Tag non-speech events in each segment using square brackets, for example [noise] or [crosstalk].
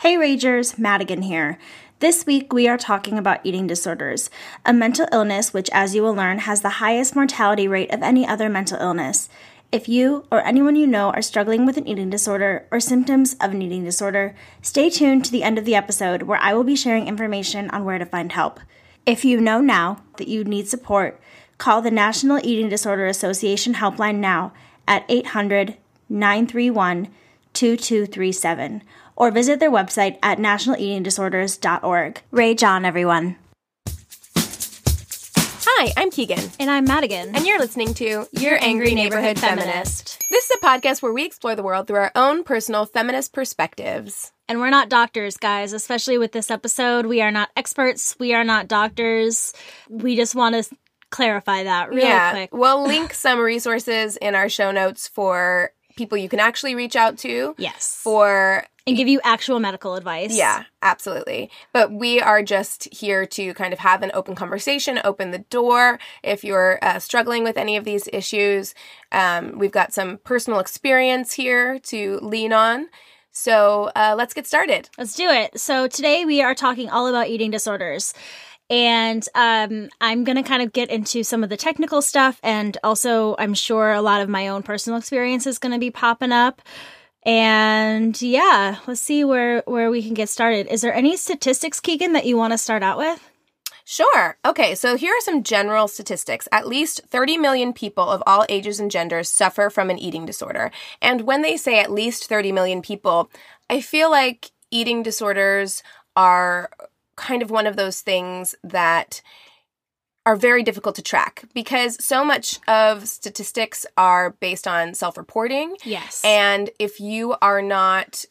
Hey Ragers, Madigan here. This week we are talking about eating disorders, a mental illness which, as you will learn, has the highest mortality rate of any other mental illness. If you or anyone you know are struggling with an eating disorder or symptoms of an eating disorder, stay tuned to the end of the episode where I will be sharing information on where to find help. If you know now that you need support, call the National Eating Disorder Association helpline now at 800 931 2237 or visit their website at nationaleatingdisorders.org. Rage on, everyone. Hi, I'm Keegan. And I'm Madigan. And you're listening to Your Angry Neighborhood Feminist. This is a podcast where we explore the world through our own personal feminist perspectives. And we're not doctors, guys, especially with this episode. We are not experts. We are not doctors. We just want to clarify that real yeah, quick. we'll link some resources in our show notes for people you can actually reach out to. Yes. For and give you actual medical advice. Yeah, absolutely. But we are just here to kind of have an open conversation, open the door. If you're uh, struggling with any of these issues, um, we've got some personal experience here to lean on. So uh, let's get started. Let's do it. So today we are talking all about eating disorders. And um, I'm going to kind of get into some of the technical stuff. And also, I'm sure a lot of my own personal experience is going to be popping up. And yeah, let's see where, where we can get started. Is there any statistics, Keegan, that you want to start out with? Sure. Okay, so here are some general statistics. At least 30 million people of all ages and genders suffer from an eating disorder. And when they say at least 30 million people, I feel like eating disorders are kind of one of those things that are very difficult to track because so much of statistics are based on self reporting. Yes. And if you are not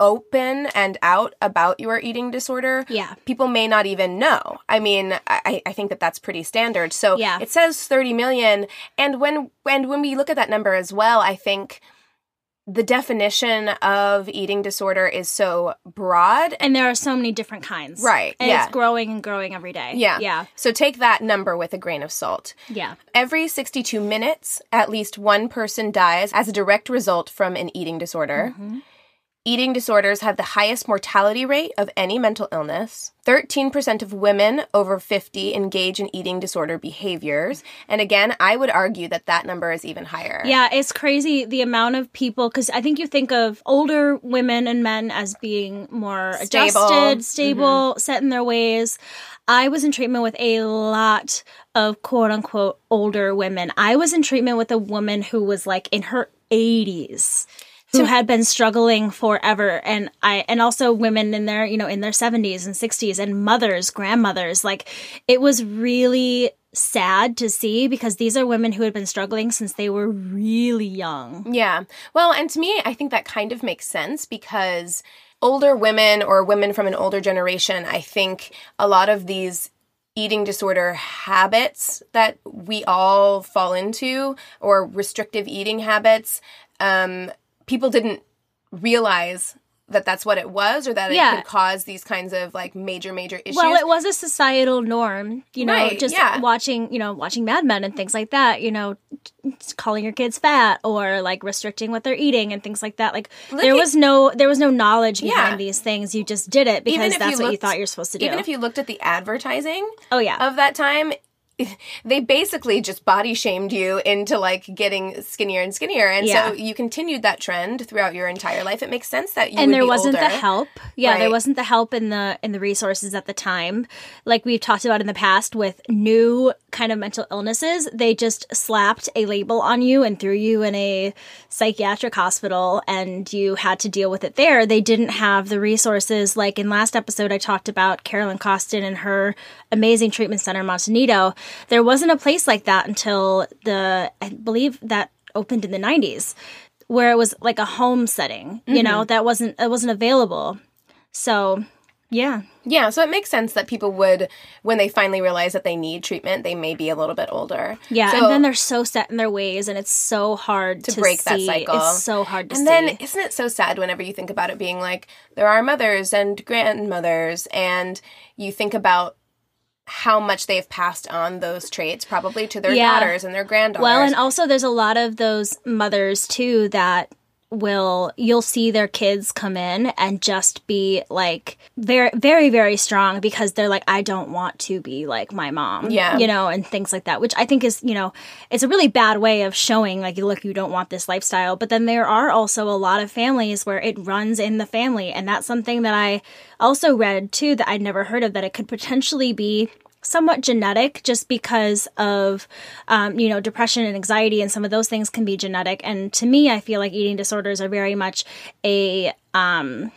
open and out about your eating disorder, yeah. people may not even know. I mean, I, I think that that's pretty standard. So yeah. it says 30 million. And when, and when we look at that number as well, I think the definition of eating disorder is so broad. And there are so many different kinds. Right and yeah. it's growing and growing every day. Yeah. Yeah. So take that number with a grain of salt. Yeah. Every 62 minutes at least one person dies as a direct result from an eating disorder. Mm-hmm. Eating disorders have the highest mortality rate of any mental illness. 13% of women over 50 engage in eating disorder behaviors. And again, I would argue that that number is even higher. Yeah, it's crazy the amount of people, because I think you think of older women and men as being more stable. adjusted, stable, mm-hmm. set in their ways. I was in treatment with a lot of quote unquote older women. I was in treatment with a woman who was like in her 80s who had been struggling forever. And i and also women in their you know in their 70s and 60s and mothers grandmothers. Like it was really sad to see because these are women who had been struggling since they were really young. Yeah. Well and to me i think that kind of makes sense because older women or women from an older generation i think a lot of these eating disorder habits that we all fall into or restrictive eating habits um, people didn't realize that that's what it was or that Yeah. it could cause these kinds of like major major issues well it was a societal norm you know Right, just yeah. watching you know watching mad men and things like that you know t- calling your kids fat or like restricting what they're eating and things like that like there was no there was no knowledge behind Yeah. these things you just did it because that's you what you thought you're supposed to do even if you looked at the advertising oh yeah of that time [laughs] they basically just body shamed you into like getting skinnier and skinnier. And Yeah. so you continued that trend throughout your entire life. It makes sense that you and there be wasn't the help. Yeah there wasn't the help in the in the resources at the time. Like we've talked about in the past with new kind of mental illnesses they just slapped a label on you and threw you in a psychiatric hospital and you had to deal with it there. They didn't have the resources. Like in last episode i talked about carolyn costin and her amazing treatment center Monte Nido there wasn't a place like that until the i believe that opened in the 90s where it was like a home setting you know mm-hmm. that wasn't it wasn't available. So yeah. Yeah so it makes sense that people would when they finally realize that they need treatment they may be a little bit older. Yeah So- and then they're so set in their ways and it's so hard to, break that cycle. it's so hard to and see. then isn't it so sad whenever you think about it being like there are mothers and grandmothers and you think about how much they've passed on those traits probably to their Yeah. daughters and their granddaughters well and also there's a lot of those mothers too that will you'll see their kids come in and just be like very very very strong because they're like I don't want to be like my mom Yeah. you know and things like that which I think is you know it's a really bad way of showing like look you don't want this lifestyle but then there are also a lot of families where it runs in the family and that's something that I also read too that I'd never heard of that it could potentially be somewhat genetic just because of um, you know depression and anxiety and some of those things can be genetic. And to me i feel like eating disorders are very much a um,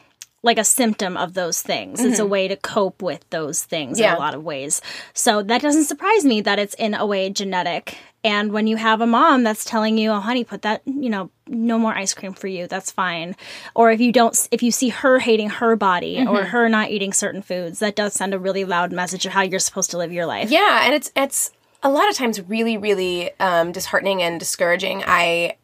like a symptom of those things. It's a way to cope with those things in a lot of ways. So that doesn't surprise me that it's in a way genetic and when you have a mom that's telling you oh honey put that you know no more ice cream for you that's fine. Or if you don't if you see her hating her body or her not eating certain foods that does send a really loud message of how you're supposed to live your life. Yeah, and it's it's a lot of times really really um, disheartening and discouraging. I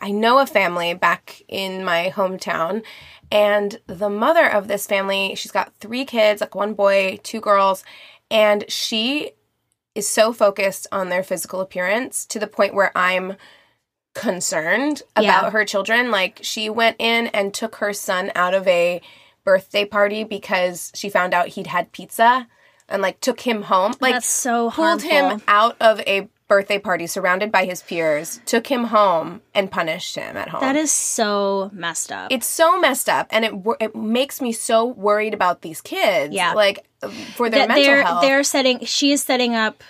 I know a family back in my hometown, and the mother of this family, she's got three kids, like one boy, two girls, and she is so focused on their physical appearance to the point where I'm concerned about Yeah. her children. Like she went in and took her son out of a birthday party because she found out he'd had pizza and like took him home. Like That's so pulled him out of a birthday party surrounded by his peers, took him home and punished him at home. that is so messed up it's so messed up and it it makes me so worried about these kids. Yeah. Like um, for their that mental they're health. they're setting she is setting up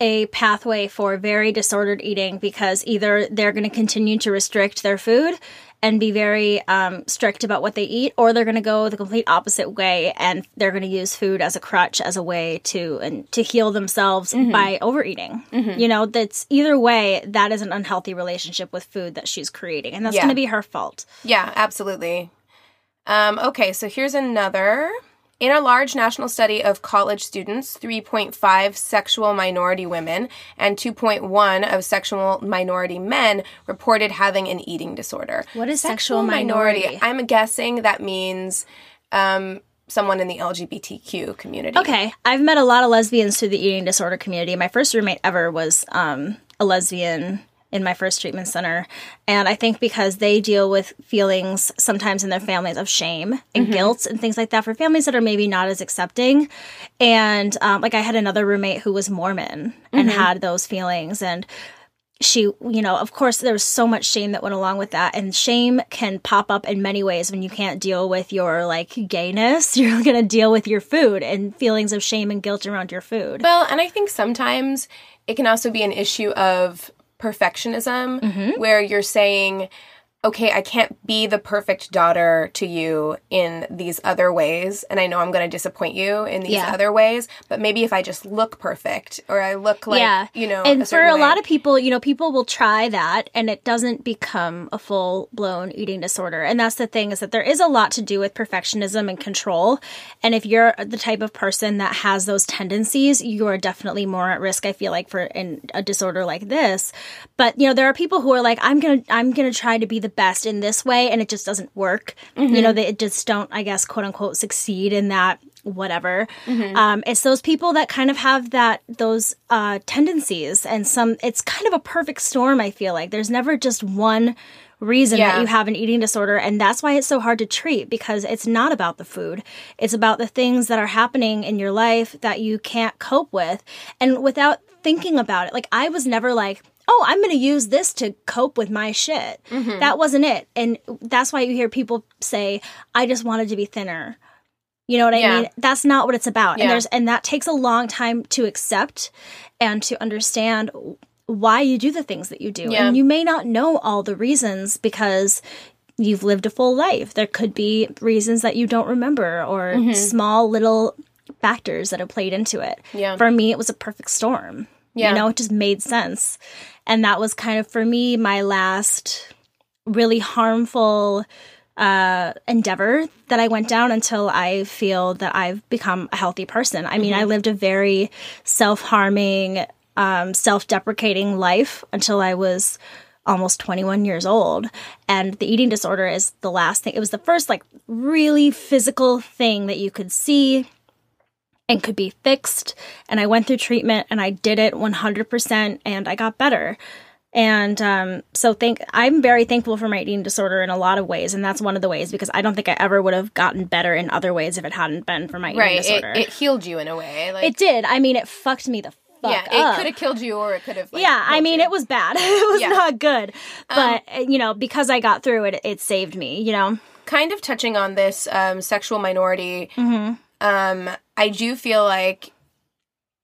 a pathway for very disordered eating because either they're going to continue to restrict their food and be very um, strict about what they eat, or they're going to go the complete opposite way and they're going to use food as a crutch, as a way to and to heal themselves Mm-hmm. by overeating. You know, that's either way. That is an unhealthy relationship with food that she's creating, and that's Yeah. going to be her fault. Yeah, absolutely. Um, okay, so here's another. In a large national study of college students, 3.5 sexual minority women and 2.1 of sexual minority men reported having an eating disorder. What is sexual minority? I'm guessing that means um, someone in the LGBTQ community. Okay, I've met a lot of lesbians through the eating disorder community. My first roommate ever was um, a lesbian in my first treatment center, and I think because they deal with feelings sometimes in their families of shame and guilt and things like that for families that are maybe not as accepting. And um, like I had another roommate who was Mormon and had those feelings. And she you know of course there was so much shame that went along with that. And shame can pop up in many ways when you can't deal with your like gayness. [laughs] You're going to deal with your food and feelings of shame and guilt around your food. Well, and I think sometimes it can also be an issue of perfectionism Mm-hmm. where you're saying, okay, I can't be the perfect daughter to you in these other ways. And I know I'm going to disappoint you in these Yeah. other ways, but maybe if I just look perfect or I look like, yeah you know, and a for a way. lot of people you know people will try that and it doesn't become a full blown eating disorder and that's the thing is that there is a lot to do with perfectionism and control and if you're the type of person that has those tendencies you are definitely more at risk i feel like for in a disorder like this but you know there are people who are like i'm gonna i'm gonna try to be the best in this way and it just doesn't work you know they just don't i guess quote unquote succeed in that whatever um, it's those people that kind of have that those uh, tendencies and some it's kind of a perfect storm i feel like there's never just one reason Yeah. that you have an eating disorder. And that's why it's so hard to treat because it's not about the food. It's about the things that are happening in your life that you can't cope with. And without thinking about it, like I was never like, oh, I'm going to use this to cope with my shit. That wasn't it. And that's why you hear people say, I just wanted to be thinner. You know what I Yeah. mean? That's not what it's about. Yeah. And there's and that takes a long time to accept and to understand why you do the things that you do. Yeah. And you may not know all the reasons because you've lived a full life. There could be reasons that you don't remember or Mm-hmm. small little factors that have played into it. Yeah. For me it was a perfect storm. Yeah. You know, it just made sense. And that was kind of for me my last really harmful uh, endeavor that I went down until I feel that I've become a healthy person. I mean, I lived a very self harming, um, self deprecating life until I was almost 21 years old. And the eating disorder is the last thing, it was the first, like, really physical thing that you could see and could be fixed. And I went through treatment and I did it 100% and I got better. And um, so think I'm very thankful for my eating disorder in a lot of ways, and that's one of the ways because I don't think I ever would have gotten better in other ways if it hadn't been for my eating Right. It, disorder. it healed you in a way. Like It did. I mean, it fucked me the fuck up. yeah, it could have killed you or it could have like, yeah, I mean, you. it was bad. [laughs] it was Yeah. Um, not good, but uh, you know, because I got through it, it saved me. You know, kind of touching on this um, sexual minority, Mm-hmm. um, I do feel like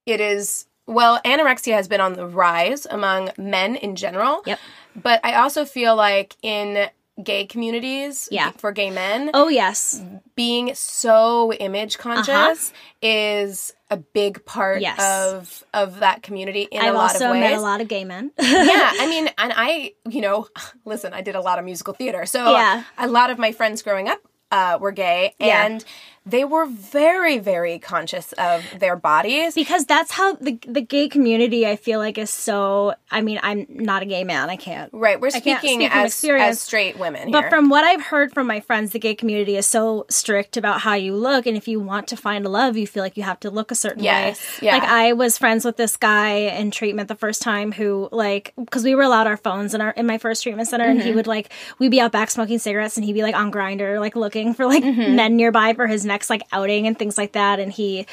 it is well, anorexia has been on the rise among men in general. Yep. But I also feel like in gay communities, Yeah. for gay men, oh yes, being so image conscious is a big part Yes. of of that community in I've a lot of ways. I also met a lot of gay men. [laughs] yeah, I mean, and I, you know, [laughs] listen, I did a lot of musical theater, so Yeah. a lot of my friends growing up uh, were gay, Yeah. and they were very, very conscious of their bodies. because that's how the the gay community I feel like is so I mean I'm not a gay man I can't Right, we're speaking speak as as straight women but from what I've heard from my friends the gay community is so strict about how you look and if you want to find love you feel like you have to look a certain Yes, way yeah. like I was friends with this guy in treatment the first time who like because we were allowed our phones in our in my first treatment center and Mm-hmm. he would like we'd be out back smoking cigarettes and he'd be like on Grindr like looking for like Mm-hmm. men nearby for his next like outing and things like that and he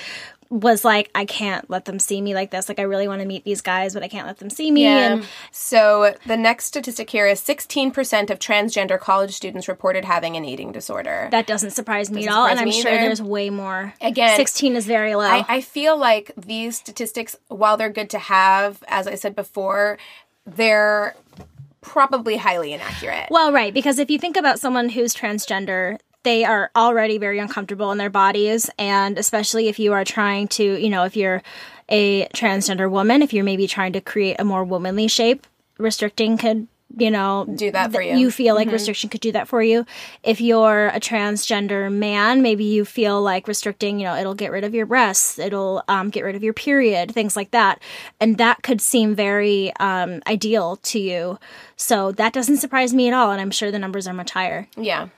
was like I can't let them see me like this like I really want to meet these guys but I can't let them see me Yeah. and so the next statistic here is 16% of transgender college students reported having an eating disorder. That doesn't surprise me Doesn't at all, and I'm sure either. there's way more. Again, 16 is very low. I, I feel like these statistics, while they're good to have, as I said before, they're probably highly inaccurate. well, right, because if you think about someone who's transgender, they are already very uncomfortable in their bodies, and especially if you are trying to, you know, if you're a transgender woman, if you're maybe trying to create a more womanly shape, restricting could. You know, Do that for you. Mm-hmm. You feel like restriction could do that for you. If you're a transgender man, maybe you feel like restricting, you know, it'll get rid of your breasts, it'll um, get rid of your period, things like that. And that could seem very um, ideal to you. So that doesn't surprise me at all. And I'm sure the numbers are much higher. Yeah.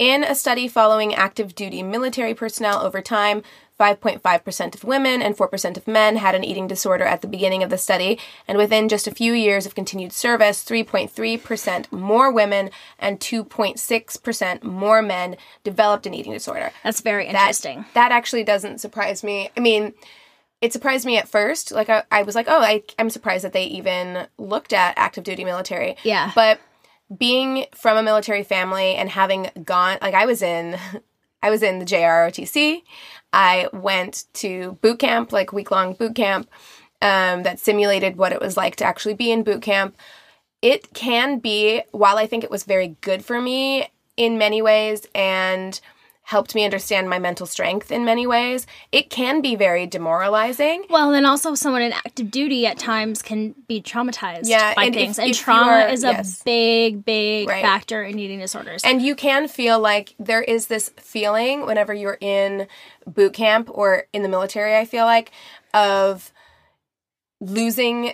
In a study following active duty military personnel over time, 5.5% of women and 4% of men had an eating disorder at the beginning of the study, and within just a few years of continued service, 3.3% more women and 2.6% more men developed an eating disorder. That's very That- interesting. That, actually doesn't surprise me. I mean, it surprised me at first. Like, I, I was like, oh, I, I'm surprised that they even looked at active duty military. Yeah. But being from a military family and having gone like I was in [laughs] I was in the JROTC. I went to boot camp, like week long boot camp, um, that simulated what it was like to actually be in boot camp. It can be, while I think it was very good for me in many ways and helped me understand my mental strength in many ways, it can be very demoralizing. Well, then also someone in active duty at times can be traumatized Yeah, by and if- and if trauma are- is a yes. big, big Right. factor in eating disorders. And you can feel like there is this feeling whenever you're in boot camp or in the military, I feel like, of losing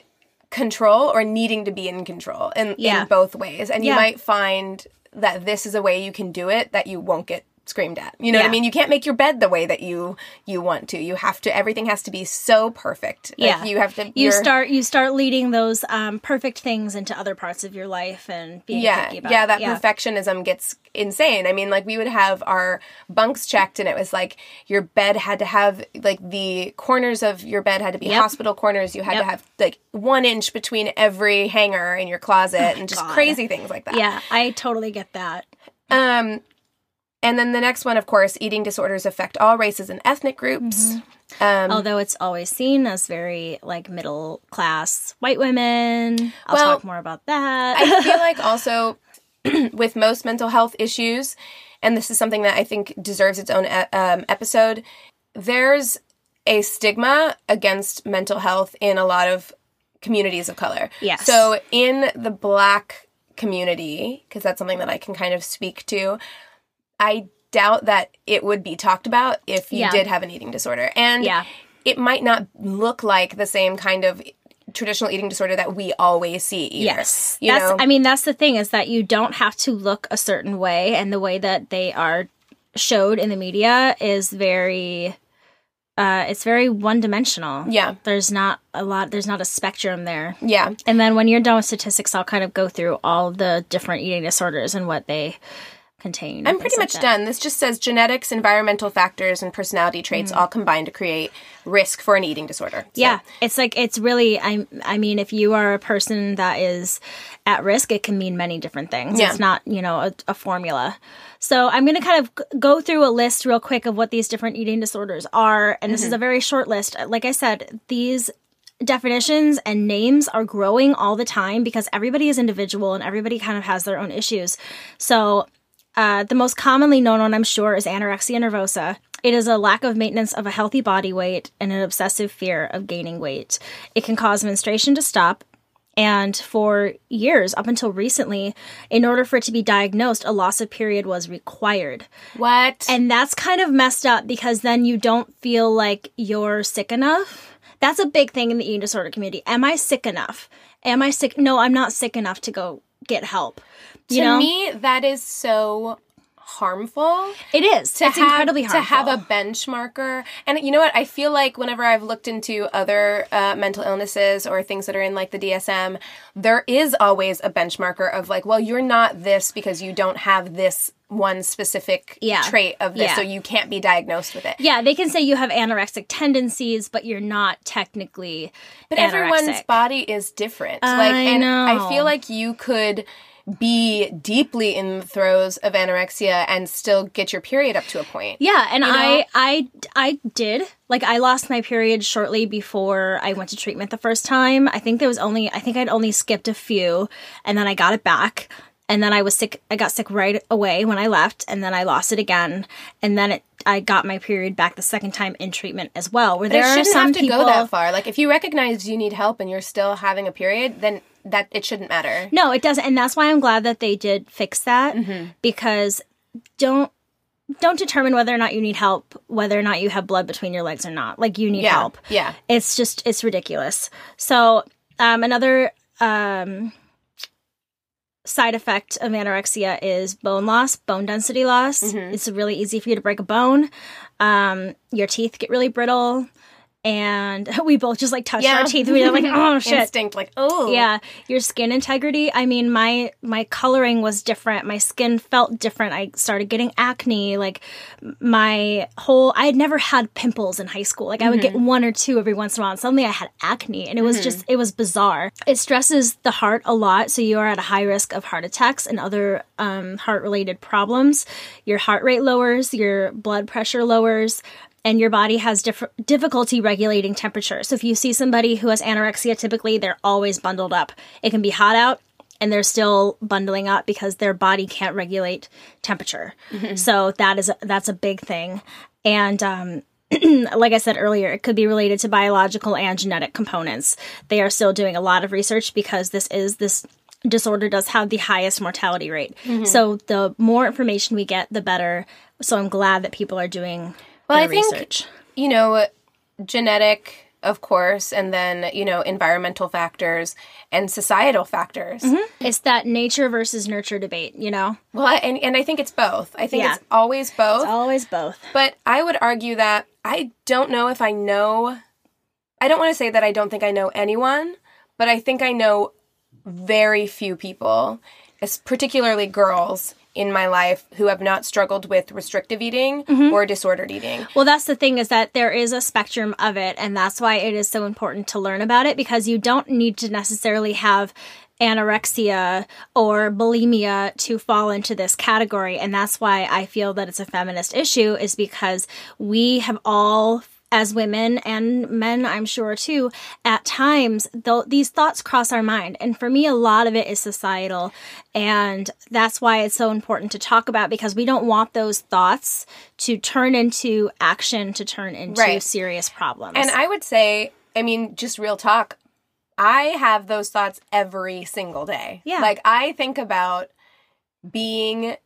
control or needing to be in control in, Yeah. in both ways. And you might find that this is a way you can do it that you won't get screamed at. You know what I mean? You can't make your bed the way that you you want to. You have to everything has to be so perfect. Yeah. Like you have to You start you start leading those um, perfect things into other parts of your life and being yeah, picky about yeah, that perfectionism gets insane. I mean, like we would have our bunks checked, and it was like your bed had to have like the corners of your bed had to be Yep. hospital corners. You had Yep. to have like one inch between every hanger in your closet, and just God. crazy things like that. Yeah, I totally get that. Um, and then the next one, of course, eating disorders affect all races and ethnic groups. Mm-hmm. Um, Although it's always seen as very like middle class white women. I'll Well, talk more about that. I feel like [laughs] also [clears throat] with most mental health issues, and this is something that I think deserves its own e- um, episode, there's a stigma against mental health in a lot of communities of color. Yes. So in the black community, because that's something that I can kind of speak to, I doubt that it would be talked about if you Yeah. did have an eating disorder. And Yeah. it might not look like the same kind of traditional eating disorder that we always see either. Yes. You that's know? I mean that's the thing is that you don't have to look a certain way and the way that they are showed in the media is very uh it's very one dimensional. Yeah. There's not a lot there's not a spectrum there. Yeah. And then when you're done with statistics I'll kind of go through all the different eating disorders and what they contain. I'm pretty like much that. done. This just says genetics, environmental factors, and personality traits Mm-hmm. all combine to create risk for an eating disorder. So- Yeah, it's like it's really. I I mean, if you are a person that is at risk, it can mean many different things. Yeah. It's not you know a, a formula. So I'm going to kind of go through a list real quick of what these different eating disorders are, and this is a very short list. Like I said, these definitions and names are growing all the time because everybody is individual and everybody kind of has their own issues. So uh, the most commonly known one, I'm sure, is anorexia nervosa. It is a lack of maintenance of a healthy body weight and an obsessive fear of gaining weight. It can cause menstruation to stop. And for years, up until recently, in order for it to be diagnosed, a loss of period was required. What? And that's kind of messed up because then you don't feel like you're sick enough. That's a big thing in the eating disorder community. Am I sick enough? Am I sick? No, I'm not sick enough to go get help. You to know, me, that is so harmful. it is. to it's have, incredibly harmful. to have a benchmarker. And you know what? I feel like whenever I've looked into other uh, mental illnesses or things that are in like the DSM, there is always a benchmarker of like, well, you're not this because you don't have this one specific Yeah. trait of this, Yeah. so you can't be diagnosed with it. Yeah, they can say you have anorexic tendencies, but you're not technically. But everyone's body is different. I like and know. I feel like you could be deeply in the throes of anorexia and still get your period up to a point. Yeah, and know? I I I did. Like I lost my period shortly before I went to treatment the first time. I think there was only I think I'd only skipped a few and then I got it back. And then I was sick I got sick right away when I left and then I lost it again. And then it I got my period back the second time in treatment as well. Where But there it are shouldn't some have to people go that far. Like if you recognize you need help and you're still having a period, then that it shouldn't matter. No, it doesn't, and that's why I'm glad that they did fix that Mm-hmm. because don't don't determine whether or not you need help, whether or not you have blood between your legs or not. Like you need Yeah, help. yeah. It's just it's ridiculous. So um, another um, side effect of anorexia is bone loss, bone density loss. Mm-hmm. It's really easy for you to break a bone. Um, your teeth get really brittle. And [laughs] we both just like touched Yeah. our teeth. We were like, oh [laughs] shit. Instinct, like oh Yeah, your skin integrity. I mean, my my coloring was different. My skin felt different. I started getting acne. Like my whole, I had never had pimples in high school. Like I would get one or two every once in a while. And suddenly I had acne, and it was just it was bizarre. It stresses the heart a lot, so you are at a high risk of heart attacks and other um, heart related problems. Your heart rate lowers. Your blood pressure lowers and your body has diff- difficulty regulating temperature. So if you see somebody who has anorexia, typically they're always bundled up. It can be hot out and they're still bundling up because their body can't regulate temperature. So that is a, that's a big thing. And um [clears throat] like I said earlier, it could be related to biological and genetic components. They are still doing a lot of research because this is this disorder does have the highest mortality rate. So the more information we get, the better. So I'm glad that people are doing Well, I think research. you know, genetic of course, and then, you know, environmental factors and societal factors. Mm-hmm. It's that nature versus nurture debate, you know? Well, I- and, and I think it's both. I think Yeah. it's always both. It's always both. But I would argue that I don't know if I know. I don't want to say that I don't think I know anyone, but I think I know very few people, as particularly girls in my life, who have not struggled with restrictive eating mm-hmm. or disordered eating. Well, that's the thing is that there is a spectrum of it, and that's why it is so important to learn about it because you don't need to necessarily have anorexia or bulimia to fall into this category. And that's why I feel that it's a feminist issue, is because we have all. As women and men, I'm sure too, at times th- these thoughts cross our mind. And for me, a lot of it is societal. And that's why it's so important to talk about because we don't want those thoughts to turn into action, to turn into Right. serious problems. And I would say, I mean, just real talk, I have those thoughts every single day. Yeah. Like, I think about being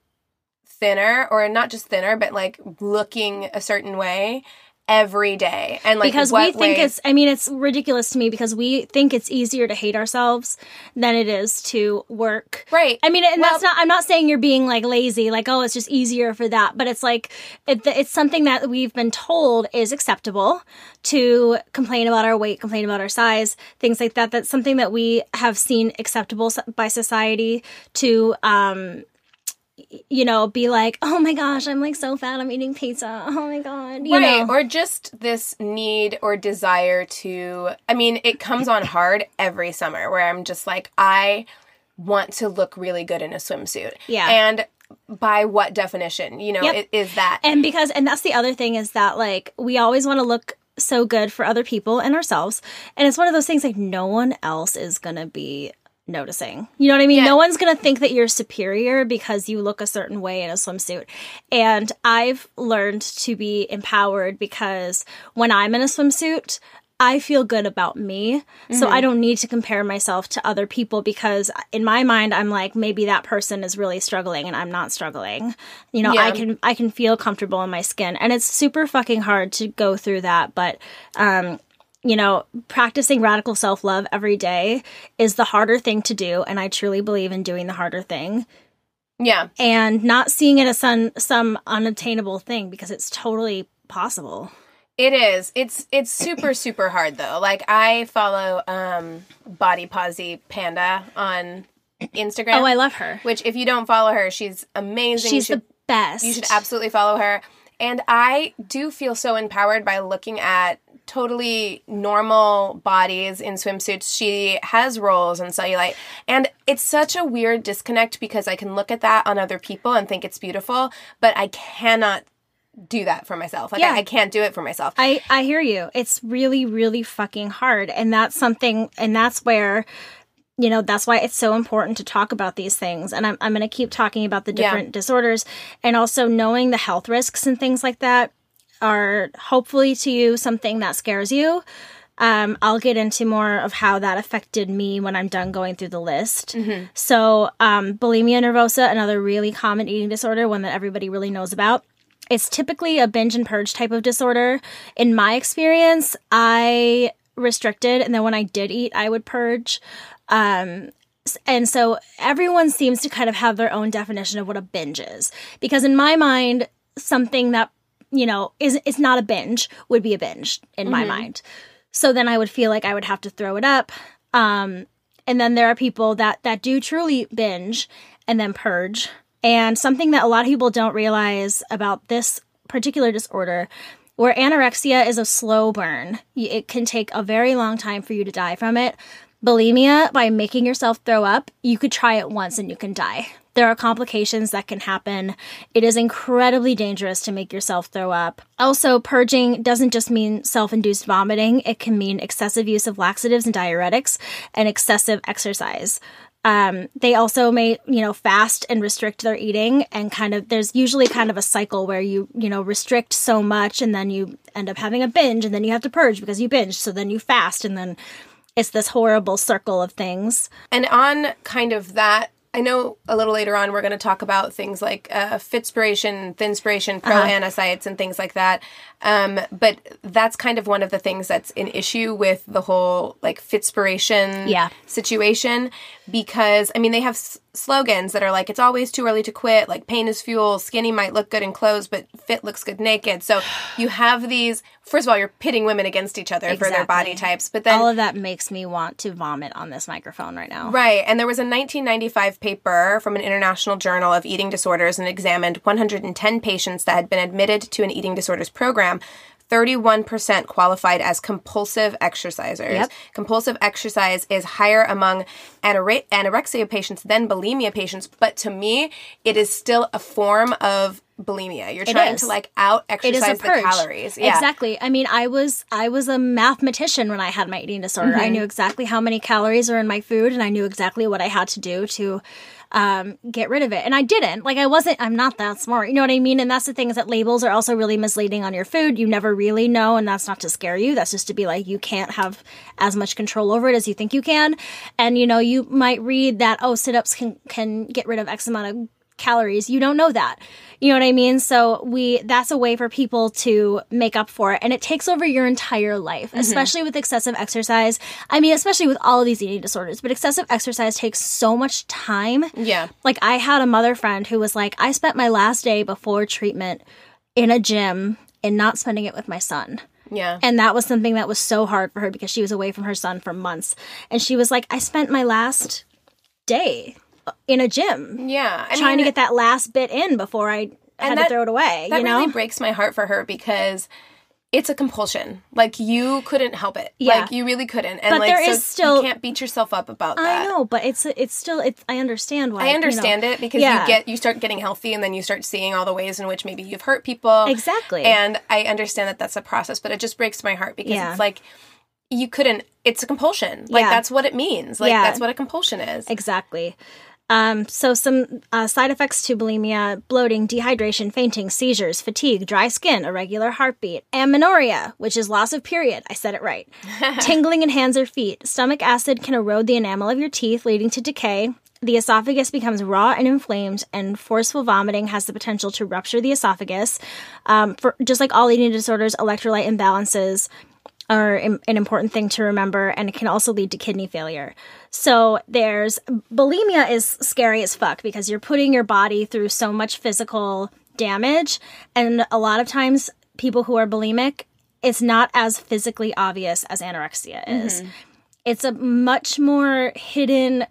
thinner, or not just thinner, but like looking a certain way every day. And like, because we think way- it's i mean it's ridiculous to me because we think it's easier to hate ourselves than it is to work Right. i mean and Well- that's not i'm not saying you're being like lazy like oh it's just easier for that but it's like it, it's something that we've been told is acceptable to complain about our weight complain about our size things like that that's something that we have seen acceptable by society to um you know be like oh my gosh i'm like so fat i'm eating pizza oh my god you right. know Or just this need or desire to, I mean, it comes on hard every summer where I'm just like, I want to look really good in a swimsuit. Yeah. And by what definition? You know, Yep. it is that. and because and that's the other thing is that like we always want to look so good for other people and ourselves and it's one of those things like no one else is gonna be noticing you know what i mean Yeah. no one's gonna think that you're superior because you look a certain way in a swimsuit and i've learned to be empowered because when i'm in a swimsuit I feel good about me. So Mm-hmm. I don't need to compare myself to other people because in my mind I'm like maybe that person is really struggling and I'm not struggling. You know, I can I can feel comfortable in my skin and it's super fucking hard to go through that, but um you know, practicing radical self-love every day is the harder thing to do and I truly believe in doing the harder thing yeah. and not seeing it as some some unattainable thing because it's totally possible. It is. It's it's super [clears throat] super hard though. Like I follow um Bodyposipanda on Instagram. Oh, I love her. which if you don't follow her, she's amazing. She's should, the best. you should absolutely follow her. And I do feel so empowered by looking at totally normal bodies in swimsuits. She has rolls and cellulite. And it's such a weird disconnect because I can look at that on other people and think it's beautiful, but I cannot do that for myself. Like Yeah. I, I can't do it for myself. I I hear you. It's really really fucking hard and that's something and that's where you know that's why it's so important to talk about these things and i'm, I'm going to keep talking about the Yeah. different disorders and also knowing the health risks and things like that are hopefully to you something that scares you um, I'll get into more of how that affected me when I'm done going through the list. So, um, bulimia nervosa, another really common eating disorder, one that everybody really knows about. It's typically a binge and purge type of disorder. In my experience, I restricted, and then when I did eat, I would purge. Um, and so everyone seems to kind of have their own definition of what a binge is. Because in my mind, something that, you know, is it's not a binge would be a binge in my mind. So then I would feel like I would have to throw it up. Um, and then there are people that that do truly binge and then purge. And something that a lot of people don't realize about this particular disorder, where anorexia is a slow burn, it can take a very long time for you to die from it. Bulimia, by making yourself throw up, you could try it once and you can die. There are complications that can happen. It is incredibly dangerous to make yourself throw up. Also, purging doesn't just mean self induced vomiting, it can mean excessive use of laxatives and diuretics and excessive exercise. Um, they also may, you know, fast and restrict their eating and kind of, there's usually kind of a cycle where you, you know, restrict so much and then you end up having a binge and then you have to purge because you binged. So then you fast and then it's this horrible circle of things. And on kind of that I know a little later on we're going to talk about things like uh, fitspiration, thinspiration, pro ana sites, and things like that. Um, but that's kind of one of the things that's an issue with the whole like fitspiration Yeah. situation because I mean they have s- slogans that are like it's always too early to quit, like pain is fuel, skinny might look good in clothes, but fit looks good naked. So you have these. First of all, you're pitting women against each other for their body types, but then All of that makes me want to vomit on this microphone right now. Right. And there was a 1995 paper from an international journal of eating disorders and examined 110 patients that had been admitted to an eating disorders program. 31% qualified as compulsive exercisers. Yep. Compulsive exercise is higher among anore- anorexia patients than bulimia patients, but to me, it is still a form of bulimia. You're It trying is. to like out It is a exercise the calories. Yeah. Exactly. I mean, I was I was a mathematician when I had my eating disorder. Mm-hmm. I knew exactly how many calories are in my food, and I knew exactly what I had to do to um, get rid of it. And I didn't. Like I wasn't. I'm not that smart. You know what I mean? And that's the thing is that labels are also really misleading on your food. You never really know, and that's not to scare you. That's just to be like you can't have as much control over it as you think you can. And you know, you might read that oh, sit ups can can get rid of X amount of calories. You don't know that. You know what I mean? So we that's a way for people to make up for it and it takes over your entire life, mm-hmm. especially with excessive exercise. I mean, especially with all of these eating disorders, but excessive exercise takes so much time. Yeah. Like I had a mother friend who was like, I spent my last day before treatment in a gym and not spending it with my son. Yeah. And that was something that was so hard for her because she was away from her son for months. And she was like, I spent my last day in a gym yeah. I trying to get that last bit in before I had that- to throw it away. That you know, really breaks my heart for her because it's a compulsion. Like you couldn't help it. Yeah. Like you really couldn't. And But like there so is still- you can't beat yourself up about that. I know, but it's it's still it's. I understand why. I understand it because Yeah. you get you start getting healthy and then you start seeing all the ways in which maybe you've hurt people. Exactly. And I understand that that's a process, but it just breaks my heart because Yeah. it's like you couldn't it's a compulsion. Like Yeah. that's what it means. Like that's what a compulsion is. exactly. Um, so some uh, side effects to bulimia: bloating, dehydration, fainting, seizures, fatigue, dry skin, irregular heartbeat, amenorrhea, which is loss of period. I said it right. [laughs] Tingling in hands or feet. Stomach acid can erode the enamel of your teeth, leading to decay. The esophagus becomes raw and inflamed, and forceful vomiting has the potential to rupture the esophagus. Um, for just like all eating disorders, electrolyte imbalances are an important thing to remember, and it can also lead to kidney failure. So there's bulimia is scary as fuck because you're putting your body through so much physical damage, and a lot of times people who are bulimic, it's not as physically obvious as anorexia is. Mm-hmm. It's a much more hidden,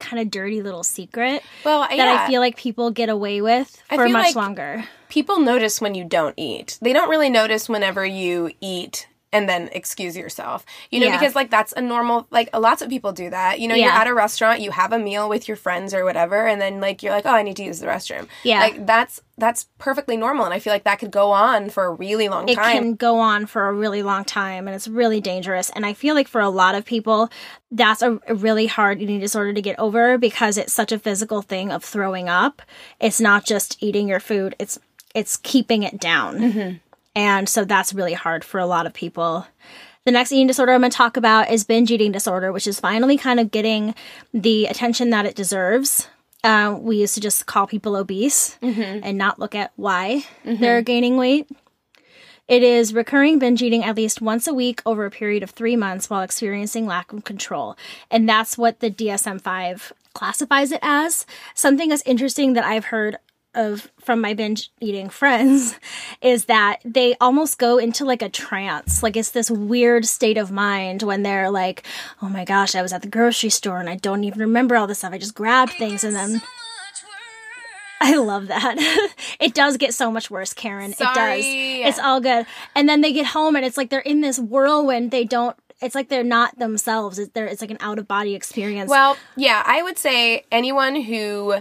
kind of dirty little secret Well, that. I feel like people get away with I for feel much like- longer. people notice when you don't eat. They don't really notice whenever you eat and then excuse yourself. You know, Yeah. because like that's a normal like lots of people do that. You know, you're at a restaurant, you have a meal with your friends or whatever, and then like you're like, Oh, I need to use the restroom. Yeah. Like that's that's perfectly normal and I feel like that could go on for a really long it time. It can go on for a really long time and it's really dangerous and i feel like for a lot of people that's a, a really hard eating disorder to get over because it's such a physical thing of throwing up it's not just eating your food it's it's keeping it down mm-hmm. And so that's really hard for a lot of people the next eating disorder I'm going to talk about is binge eating disorder, which is finally kind of getting the attention that it deserves. Uh, we used to just call people obese and not look at why they're gaining weight. It is recurring binge eating at least once a week over a period of three months while experiencing lack of control. And that's what the DSM 5 classifies it as. Something that's interesting that I've heard of from my binge eating friends [laughs] is that they almost go into like a trance. Like it's this weird state of mind when they're like, oh my gosh, I was at the grocery store and I don't even remember all this stuff. I just grabbed things and then. [laughs] I love that. [laughs] it does get so much worse, Karen. It does. It's all good. And then they get home and it's like they're in this whirlwind. They don't it's like they're not themselves. It's they're it's like an out of body experience. Well, yeah, I would say anyone who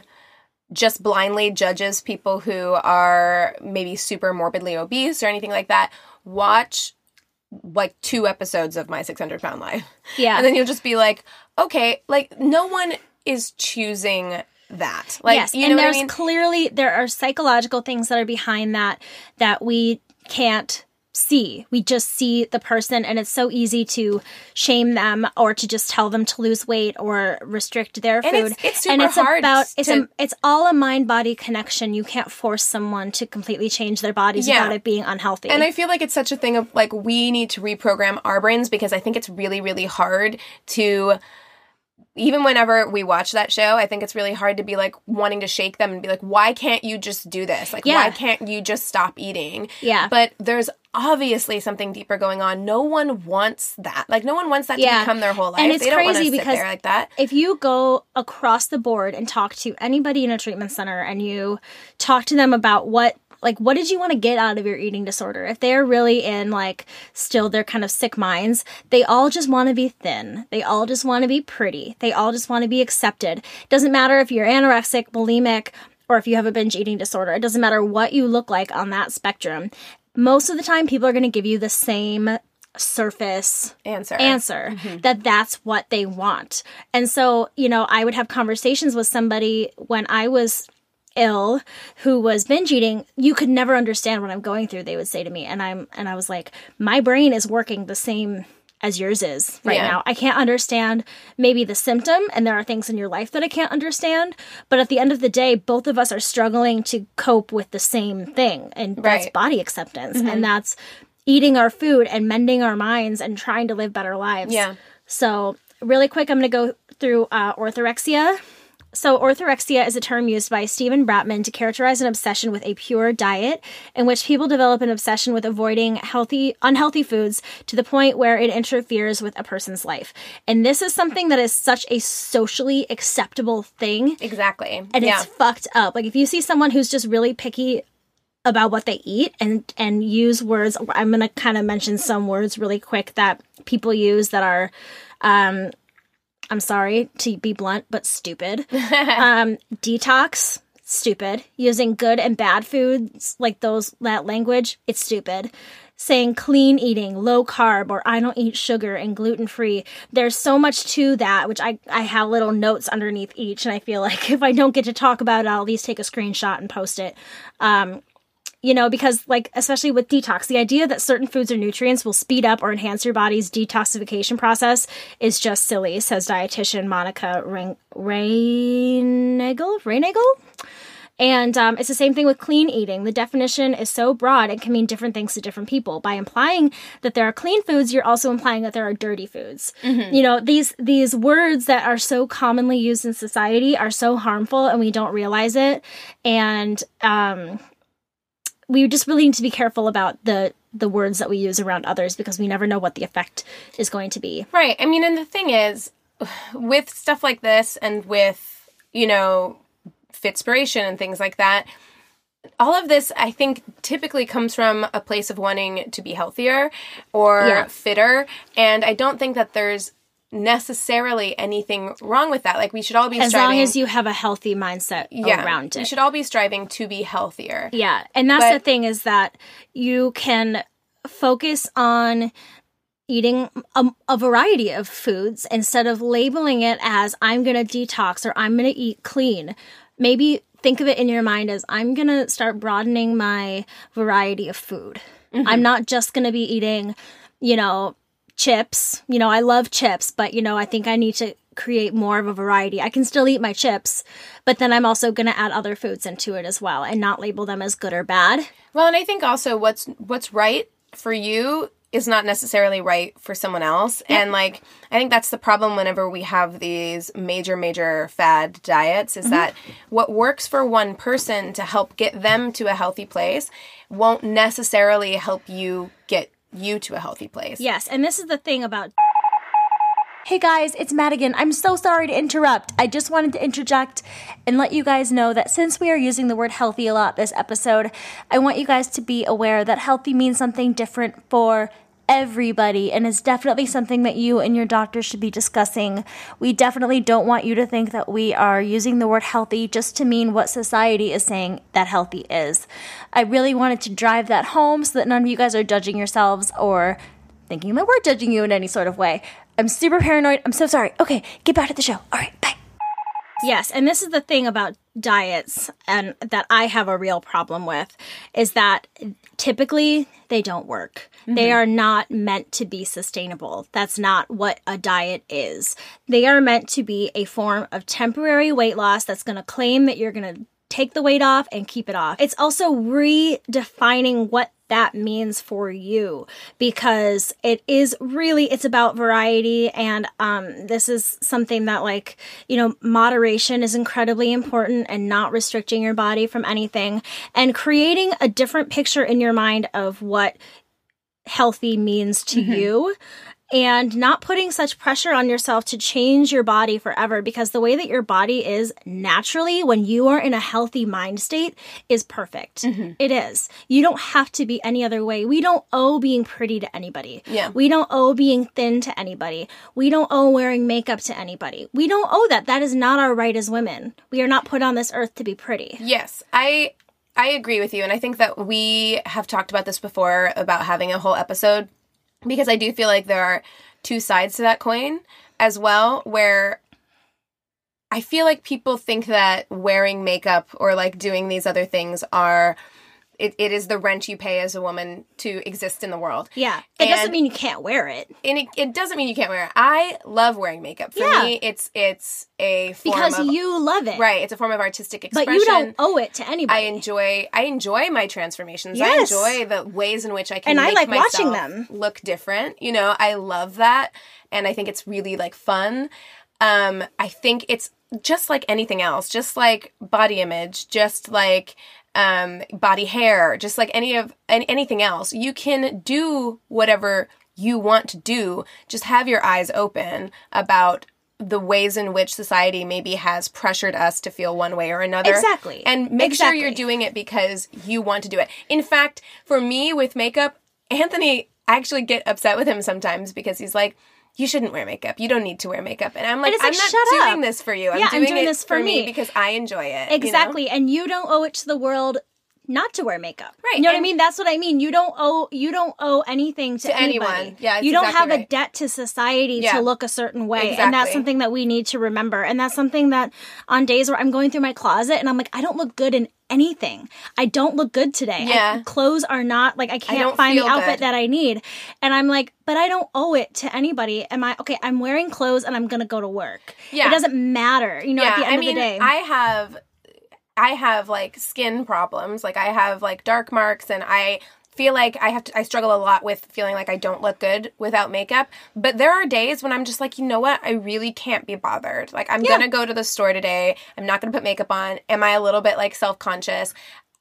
just blindly judges people who are maybe super morbidly obese or anything like that, watch like two episodes of My 600 Pound Life. Yeah. And then you'll just be like, okay, like no one is choosing that. Like, yes, you and know I there's mean? clearly there are psychological things that are behind that that we can't see. We just see the person and it's so easy to shame them or to just tell them to lose weight or restrict their And food. it's- it's super and it's hard about it's to- a, it's all a mind body connection. You can't force someone to completely change their bodies Yeah. without it being unhealthy. And I feel like it's such a thing of like we need to reprogram our brains because I think it's really, really hard to even whenever we watch that show, I think it's really hard to be like wanting to shake them and be like, why can't you just do this? Like, Yeah. why can't you just stop eating? Yeah. But there's obviously something deeper going on. No one wants that. Like, no one wants that Yeah. to become their whole life. And it's they don't crazy because like that. if you go across the board and talk to anybody in a treatment center and you talk to them about what like what did you want to get out of your eating disorder? If they're really in like still their kind of sick minds they all just want to be thin. They all just want to be pretty. They all just want to be accepted. Doesn't matter if you're anorexic bulimic or if you have a binge eating disorder. It doesn't matter what you look like on that spectrum. Most of the time people are going to give you the same surface Answer. answer mm-hmm. that that's what they want. And so, you know, I would have conversations with somebody when I was ill who was binge eating you could never understand what i'm going through they would say to me. And i'm and i was like my brain is working the same as yours is right Yeah. now. I can't understand maybe the symptom and there are things in your life that i can't understand. But at the end of the day both of us are struggling to cope with the same thing and that's body acceptance. And that's eating our food and mending our minds and trying to live better lives. Yeah. so, really quick, I'm going to go through uh, orthorexia. So, orthorexia is a term used by Steven Bratman to characterize an obsession with a pure diet in which people develop an obsession with avoiding healthy, unhealthy foods to the point where it interferes with a person's life. And this is something that is such a socially acceptable thing Exactly. and yeah. it's fucked up. Like if you see someone who's just really picky about what they eat and and use words, I'm gonna kind of mention some words really quick that people use that are, um, I'm sorry to be blunt, but stupid. [laughs] um, detox, stupid. Using good and bad foods like those that language, it's stupid. Saying clean eating, low carb, or I don't eat sugar and gluten free. There's so much to that, which I, I have little notes underneath each, and I feel like [laughs] if I don't get to talk about it, I'll at least take a screenshot and post it. Um, you know, because like especially with detox, the idea that certain foods or nutrients will speed up or enhance your body's detoxification process is just silly, says dietitian Monica Reinagel. Reinagel? And um, it's the same thing with clean eating. The definition is so broad it can mean different things to different people. By implying that there are clean foods, you're also implying that there are dirty foods. You know these these words that are so commonly used in society are so harmful, and we don't realize it. And um, we just really need to be careful about the the words that we use around others because we never know what the effect is going to be. Right. I mean, and the thing is, with stuff like this and with, you know, Fitspiration and things like that, all of this, I think, typically comes from a place of wanting to be healthier or Yeah. fitter. And I don't think that there's necessarily anything wrong with that. Like, we should all be As striving. long as you have a healthy mindset yeah, around it. We should all be striving to be healthier. Yeah, and that's But- the thing is that you can focus on eating a, a variety of foods instead of labeling it as I'm going to detox or I'm going to eat clean. Maybe think of it in your mind as I'm going to start broadening my variety of food. Mm-hmm. I'm not just going to be eating, you know, chips. You know, I love chips, but you know, I think I need to create more of a variety. I can still eat my chips, but then I'm also going to add other foods into it as well and not label them as good or bad. Well, and I think also what's what's right for you is not necessarily right for someone else. And like I think that's the problem whenever we have these major major fad diets is mm-hmm. that what works for one person to help get them to a healthy place won't necessarily help you get you to a healthy place. Yes, and this is the thing about. Hey guys, it's Madigan. I'm so sorry to interrupt. I just wanted to interject and let you guys know that since we are using the word healthy a lot this episode, I want you guys to be aware that healthy means something different for everybody and is definitely something that you and your doctor should be discussing. We definitely don't want you to think that we are using the word healthy just to mean what society is saying that healthy is. I really wanted to drive that home so that none of you guys are judging yourselves or thinking that we're judging you in any sort of way. I'm super paranoid. I'm so sorry. Okay, get back to the show. All right, bye. Yes, and this is the thing about diets and that I have a real problem with is that typically they don't work. Mm-hmm. They are not meant to be sustainable. That's not what a diet is. They are meant to be a form of temporary weight loss that's going to claim that you're going to take the weight off and keep it off. It's also redefining what that means for you because it is really it's about variety and um, this is something that like you know moderation is incredibly important and not restricting your body from anything and creating a different picture in your mind of what healthy means to mm-hmm. you and not putting such pressure on yourself to change your body forever because the way that your body is naturally when you are in a healthy mind state is perfect. Mm-hmm. It is. You don't have to be any other way. We don't owe being pretty to anybody. Yeah. We don't owe being thin to anybody. We don't owe wearing makeup to anybody. We don't owe that. That is not our right as women. We are not put on this earth to be pretty. Yes. I I agree with you and I think that we have talked about this before about having a whole episode because I do feel like there are two sides to that coin as well, where I feel like people think that wearing makeup or like doing these other things are it, it is the rent you pay as a woman to exist in the world. Yeah. It and, doesn't mean you can't wear it. And it, it, doesn't mean you can't wear it. I love wearing makeup. For yeah. me, it's it's a Because of, you love it. Right. It's a form of artistic expression. But you don't owe it to anybody. I enjoy I enjoy my transformations. Yes. I enjoy the ways in which I can and I like watching them look different. You know, I love that. And I think it's really like fun. Um, I think it's just like anything else, just like body image, just like um, body hair, just like any of any, anything else. You can do whatever you want to do. Just have your eyes open about the ways in which society maybe has pressured us to feel one way or another. Exactly. And make exactly. sure you're doing it because you want to do it. In fact, for me with makeup, Anthony I actually get upset with him sometimes because he's like, you shouldn't wear makeup. You don't need to wear makeup. And I'm like, and I'm like, not doing up. this for you. I'm, yeah, doing, I'm doing this for me. me because I enjoy it. Exactly. You know? And you don't owe it to the world not to wear makeup. Right. You know and what I mean? That's what I mean. You don't owe you don't owe anything to, to anyone. Yeah. You don't exactly have right. a debt to society yeah. to look a certain way. Exactly. And that's something that we need to remember. And that's something that on days where I'm going through my closet and I'm like, I don't look good in anything. I don't look good today. Yeah. I, clothes are not like I can't I find the outfit good. that I need. And I'm like, but I don't owe it to anybody. Am I okay, I'm wearing clothes and I'm gonna go to work. Yeah. It doesn't matter. You know, yeah. at the end I of the day. I have I have like skin problems. Like I have like dark marks and I feel like I have to, I struggle a lot with feeling like I don't look good without makeup. But there are days when I'm just like, you know what? I really can't be bothered. Like I'm yeah. going to go to the store today. I'm not going to put makeup on. Am I a little bit like self-conscious?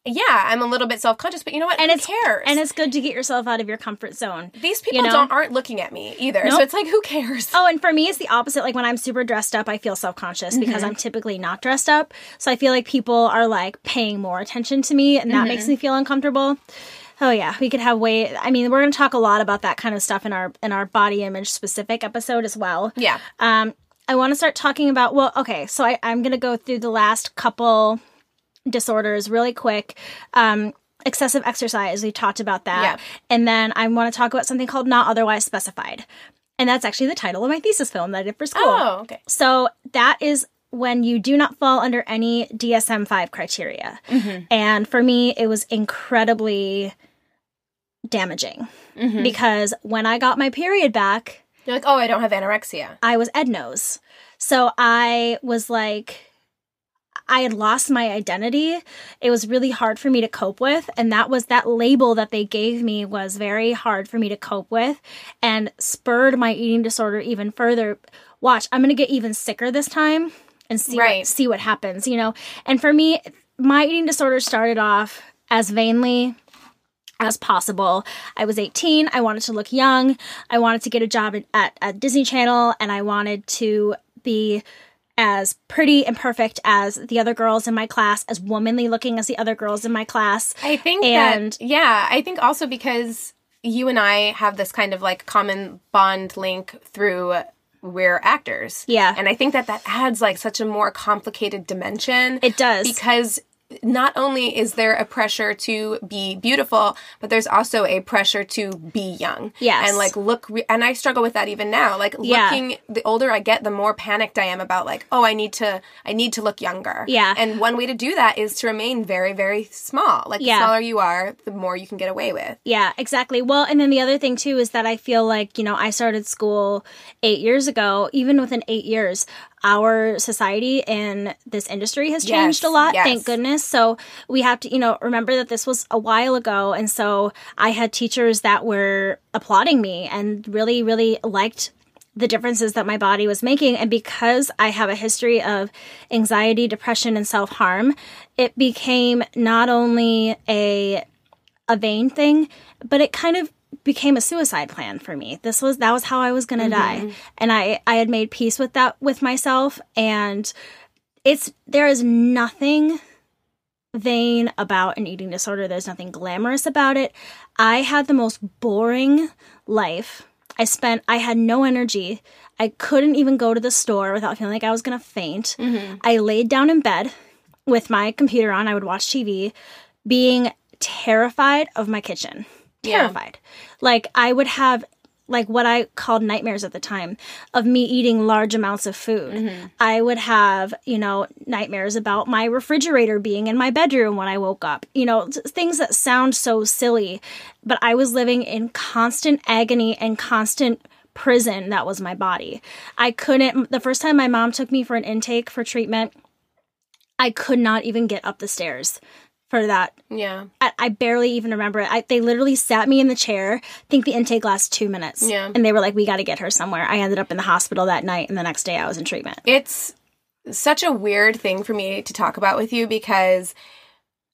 Yeah, I'm a little bit self conscious, but you know what? And who it's cares? And it's good to get yourself out of your comfort zone. These people you know? don't aren't looking at me either, nope. so it's like who cares? Oh, and for me, it's the opposite. Like when I'm super dressed up, I feel self conscious mm-hmm. because I'm typically not dressed up. So I feel like people are like paying more attention to me, and that mm-hmm. makes me feel uncomfortable. Oh yeah, we could have way. I mean, we're going to talk a lot about that kind of stuff in our in our body image specific episode as well. Yeah. Um, I want to start talking about. Well, okay, so I, I'm going to go through the last couple disorders really quick. Um, excessive exercise, we talked about that. Yeah. And then I want to talk about something called not otherwise specified. And that's actually the title of my thesis film that I did for school. Oh, okay. So that is when you do not fall under any DSM 5 criteria. Mm-hmm. And for me, it was incredibly damaging mm-hmm. because when I got my period back, you're like, oh, I don't have anorexia. I was EDNOS. So I was like, I had lost my identity. It was really hard for me to cope with. And that was that label that they gave me was very hard for me to cope with and spurred my eating disorder even further. Watch, I'm going to get even sicker this time and see, right. what, see what happens, you know? And for me, my eating disorder started off as vainly as possible. I was 18. I wanted to look young. I wanted to get a job at, at Disney Channel and I wanted to be as pretty and perfect as the other girls in my class, as womanly looking as the other girls in my class. I think and that, yeah, I think also because you and I have this kind of like common bond link through we're actors. Yeah. And I think that that adds like such a more complicated dimension. It does. Because not only is there a pressure to be beautiful, but there's also a pressure to be young. Yes. And like look, re- and I struggle with that even now. Like Yeah. looking, the older I get, the more panicked I am about like, oh, I need to, I need to look younger. Yeah. And one way to do that is to remain very, very small. Like Yeah. the smaller you are, the more you can get away with. Yeah, exactly. Well, and then the other thing too is that I feel like, you know, I started school eight years ago. Even within eight years, our society and this industry has changed Yes, a lot. yes. Thank goodness. So we have to, you know, remember that this was a while ago. And so I had teachers that were applauding me and really, really liked the differences that my body was making. And because I have a history of anxiety, depression, and self harm, it became not only a a vain thing, but it kind of became a suicide plan for me. This was that was how I was going to mm-hmm. die. And I I had made peace with that with myself and it's there is nothing vain about an eating disorder. There's nothing glamorous about it. I had the most boring life. I spent I had no energy. I couldn't even go to the store without feeling like I was going to faint. Mm-hmm. I laid down in bed with my computer on. I would watch TV being terrified of my kitchen. Yeah. Terrified. Like I would have like what I called nightmares at the time of me eating large amounts of food. Mm-hmm. I would have, you know, nightmares about my refrigerator being in my bedroom when I woke up. You know, things that sound so silly, but I was living in constant agony and constant prison that was my body. I couldn't the first time my mom took me for an intake for treatment, I could not even get up the stairs for that Yeah. I, I barely even remember it. I, they literally sat me in the chair. I think the intake lasts two minutes. Yeah. And they were like, we got to get her somewhere. I ended up in the hospital that night, and the next day I was in treatment. It's such a weird thing for me to talk about with you because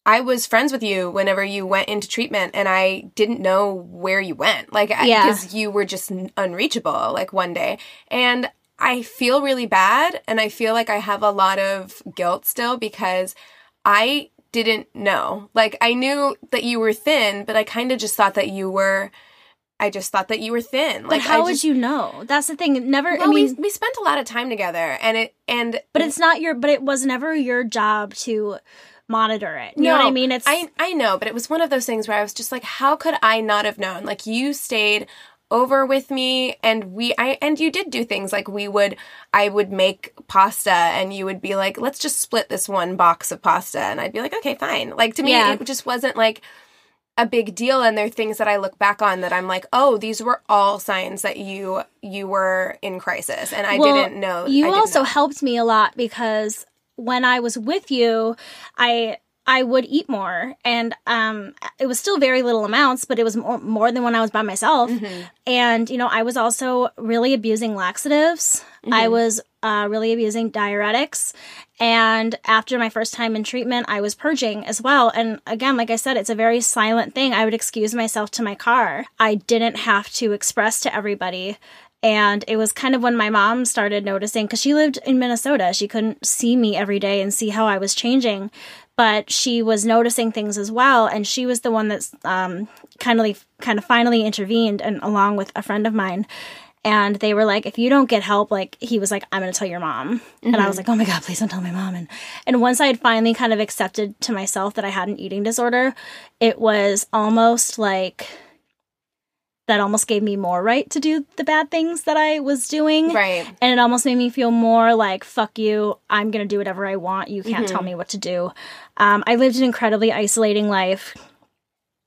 I was friends with you whenever you went into treatment and I didn't know where you went. Like, Yeah. because you were just unreachable, like one day. And I feel really bad and I feel like I have a lot of guilt still because I didn't know. Like, I knew that you were thin, but I kind of just thought that you were. I just thought that you were thin. But Like, how would you know? That's the thing. Never. Well, I mean, we we spent a lot of time together, and it and but it's not your. But it was never your job to monitor it. You know what I mean? It's. I I know, but it was one of those things where I was just like, how could I not have known? Like you stayed over with me and we I and you did do things like we would I would make pasta and you would be like, let's just split this one box of pasta and I'd be like, okay, fine. Like to me Yeah. it just wasn't like a big deal and there are things that I look back on that I'm like, oh, these were all signs that you you were in crisis and I Well, didn't know. You didn't also know. helped me a lot because when I was with you, I I would eat more, and um, it was still very little amounts, but it was more, more than when I was by myself. Mm-hmm. And you know, I was also really abusing laxatives. Mm-hmm. I was uh, really abusing diuretics, and after my first time in treatment, I was purging as well. And again, like I said, it's a very silent thing. I would excuse myself to my car. I didn't have to express to everybody and it was kind of when my mom started noticing because she lived in Minnesota. She couldn't see me every day and see how I was changing, but she was noticing things as well. And she was the one that's um, kind of kind of finally intervened, and along with a friend of mine. And they were like, if you don't get help, like he was like, I'm gonna tell your mom. And I was like, oh my god, please don't tell my mom. And and once I had finally kind of accepted to myself that I had an eating disorder, it was almost like that almost gave me more right to do the bad things that I was doing. Right. And it almost made me feel more like, fuck you, I'm going to do whatever I want. You can't tell me what to do. Um, I lived an incredibly isolating life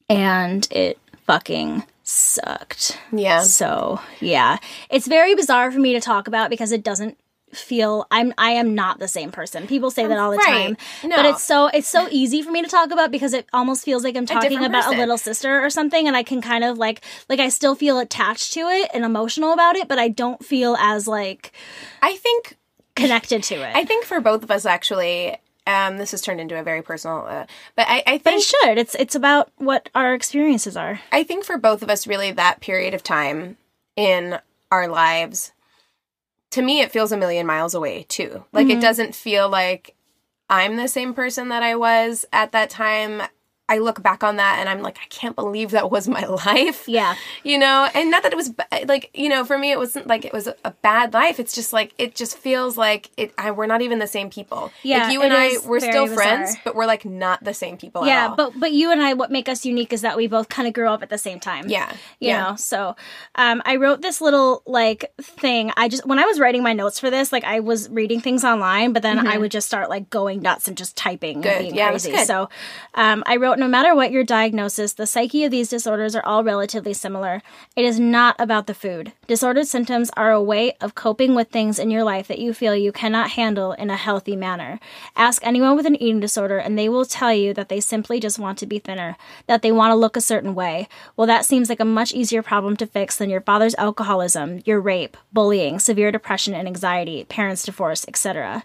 and it fucking sucked. Yeah. So, yeah. It's very bizarre for me to talk about because it doesn't feel I'm I am not the same person. People say that all the Right. time. No. But it's so it's so easy for me to talk about because it almost feels like I'm talking different about a little sister or something and I can kind of like like I still feel attached to it and emotional about it, but I don't feel as like I think connected to it. I think for both of us, actually, um, this has turned into a very personal. Uh, but I, I but think it should. It's it's about what our experiences are. I think for both of us, really, that period of time in our lives, to me, it feels a million miles away too. Like Mm-hmm. it doesn't feel like I'm the same person that I was at that time. I look back on that and I'm like, I can't believe that was my [laughs] life. Yeah. You know, and not that it was like, you know, for me, it wasn't like it was a, bad life. It's just like, it just feels like it, I, we're not even the same people. Yeah, Like you and I, we're still bizarre. friends, but we're like not the same people at Yeah, but but you and I, what make us unique is that we both kind of grew up at the same time. Yeah, you yeah. know. So, um, I wrote this little like thing. I just when I was writing my notes for this, like I was reading things online, but then I would just start like going nuts and just typing Mm-hmm. Good. and being Yeah, crazy. So, um, I wrote, no matter what your diagnosis, the psyche of these disorders are all relatively similar. It is not about the food. Disordered symptoms are a way of coping with things in your life that you feel you cannot handle in a healthy manner. Ask anyone with an eating disorder, and they will tell you that they simply just want to be thinner, that they want to look a certain way. Well, that seems like a much easier problem to fix than your father's alcoholism, your rape, bullying, severe depression and anxiety, parents' divorce, etc.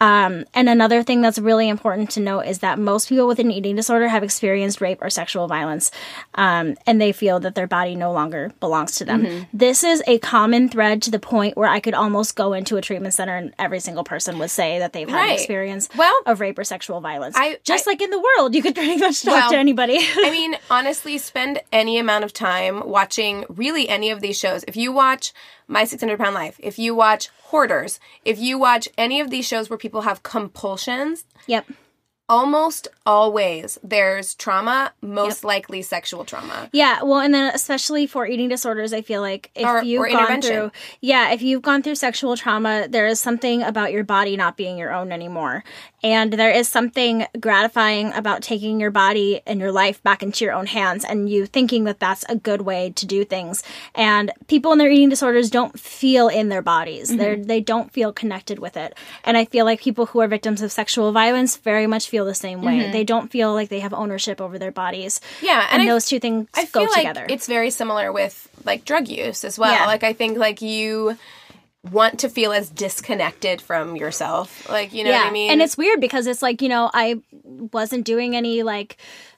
Um, and another thing that's really important to note is that most people with an eating disorder have experienced rape or sexual violence, um, and they feel that their body no longer belongs to them. Mm-hmm. This is a common thread to the point where I could almost go into a treatment center and every single person would say that they've had an Right. experience Well, of rape or sexual violence. I- Just I- like in the world, you could pretty much talk Well, to anybody. I [laughs] mean, honestly, spend any amount of time watching really any of these shows. If you watch My 600 Pound Life, if you watch Hoarders, if you watch any of these shows where people have compulsions, yep. almost always there's trauma, most likely sexual trauma. Yeah, well, and then especially for eating disorders, I feel like if Or- you've or gone through, yeah, if you've gone through sexual trauma, there is something about your body not being your own anymore, and there is something gratifying about taking your body and your life back into your own hands, and you thinking that that's a good way to do things. And people in their eating disorders don't feel in their bodies; Mm-hmm. they're they don't feel connected with it. And I feel like people who are victims of sexual violence very much feel the same way. They don't feel like they have ownership over their bodies. Mm-hmm. Yeah, and, and those two things I go feel together. like it's very similar with like drug use as well. Yeah. Like I think like you want to feel as disconnected from yourself. Like, you know what I mean? And it's weird because it's like, you know, I wasn't doing any like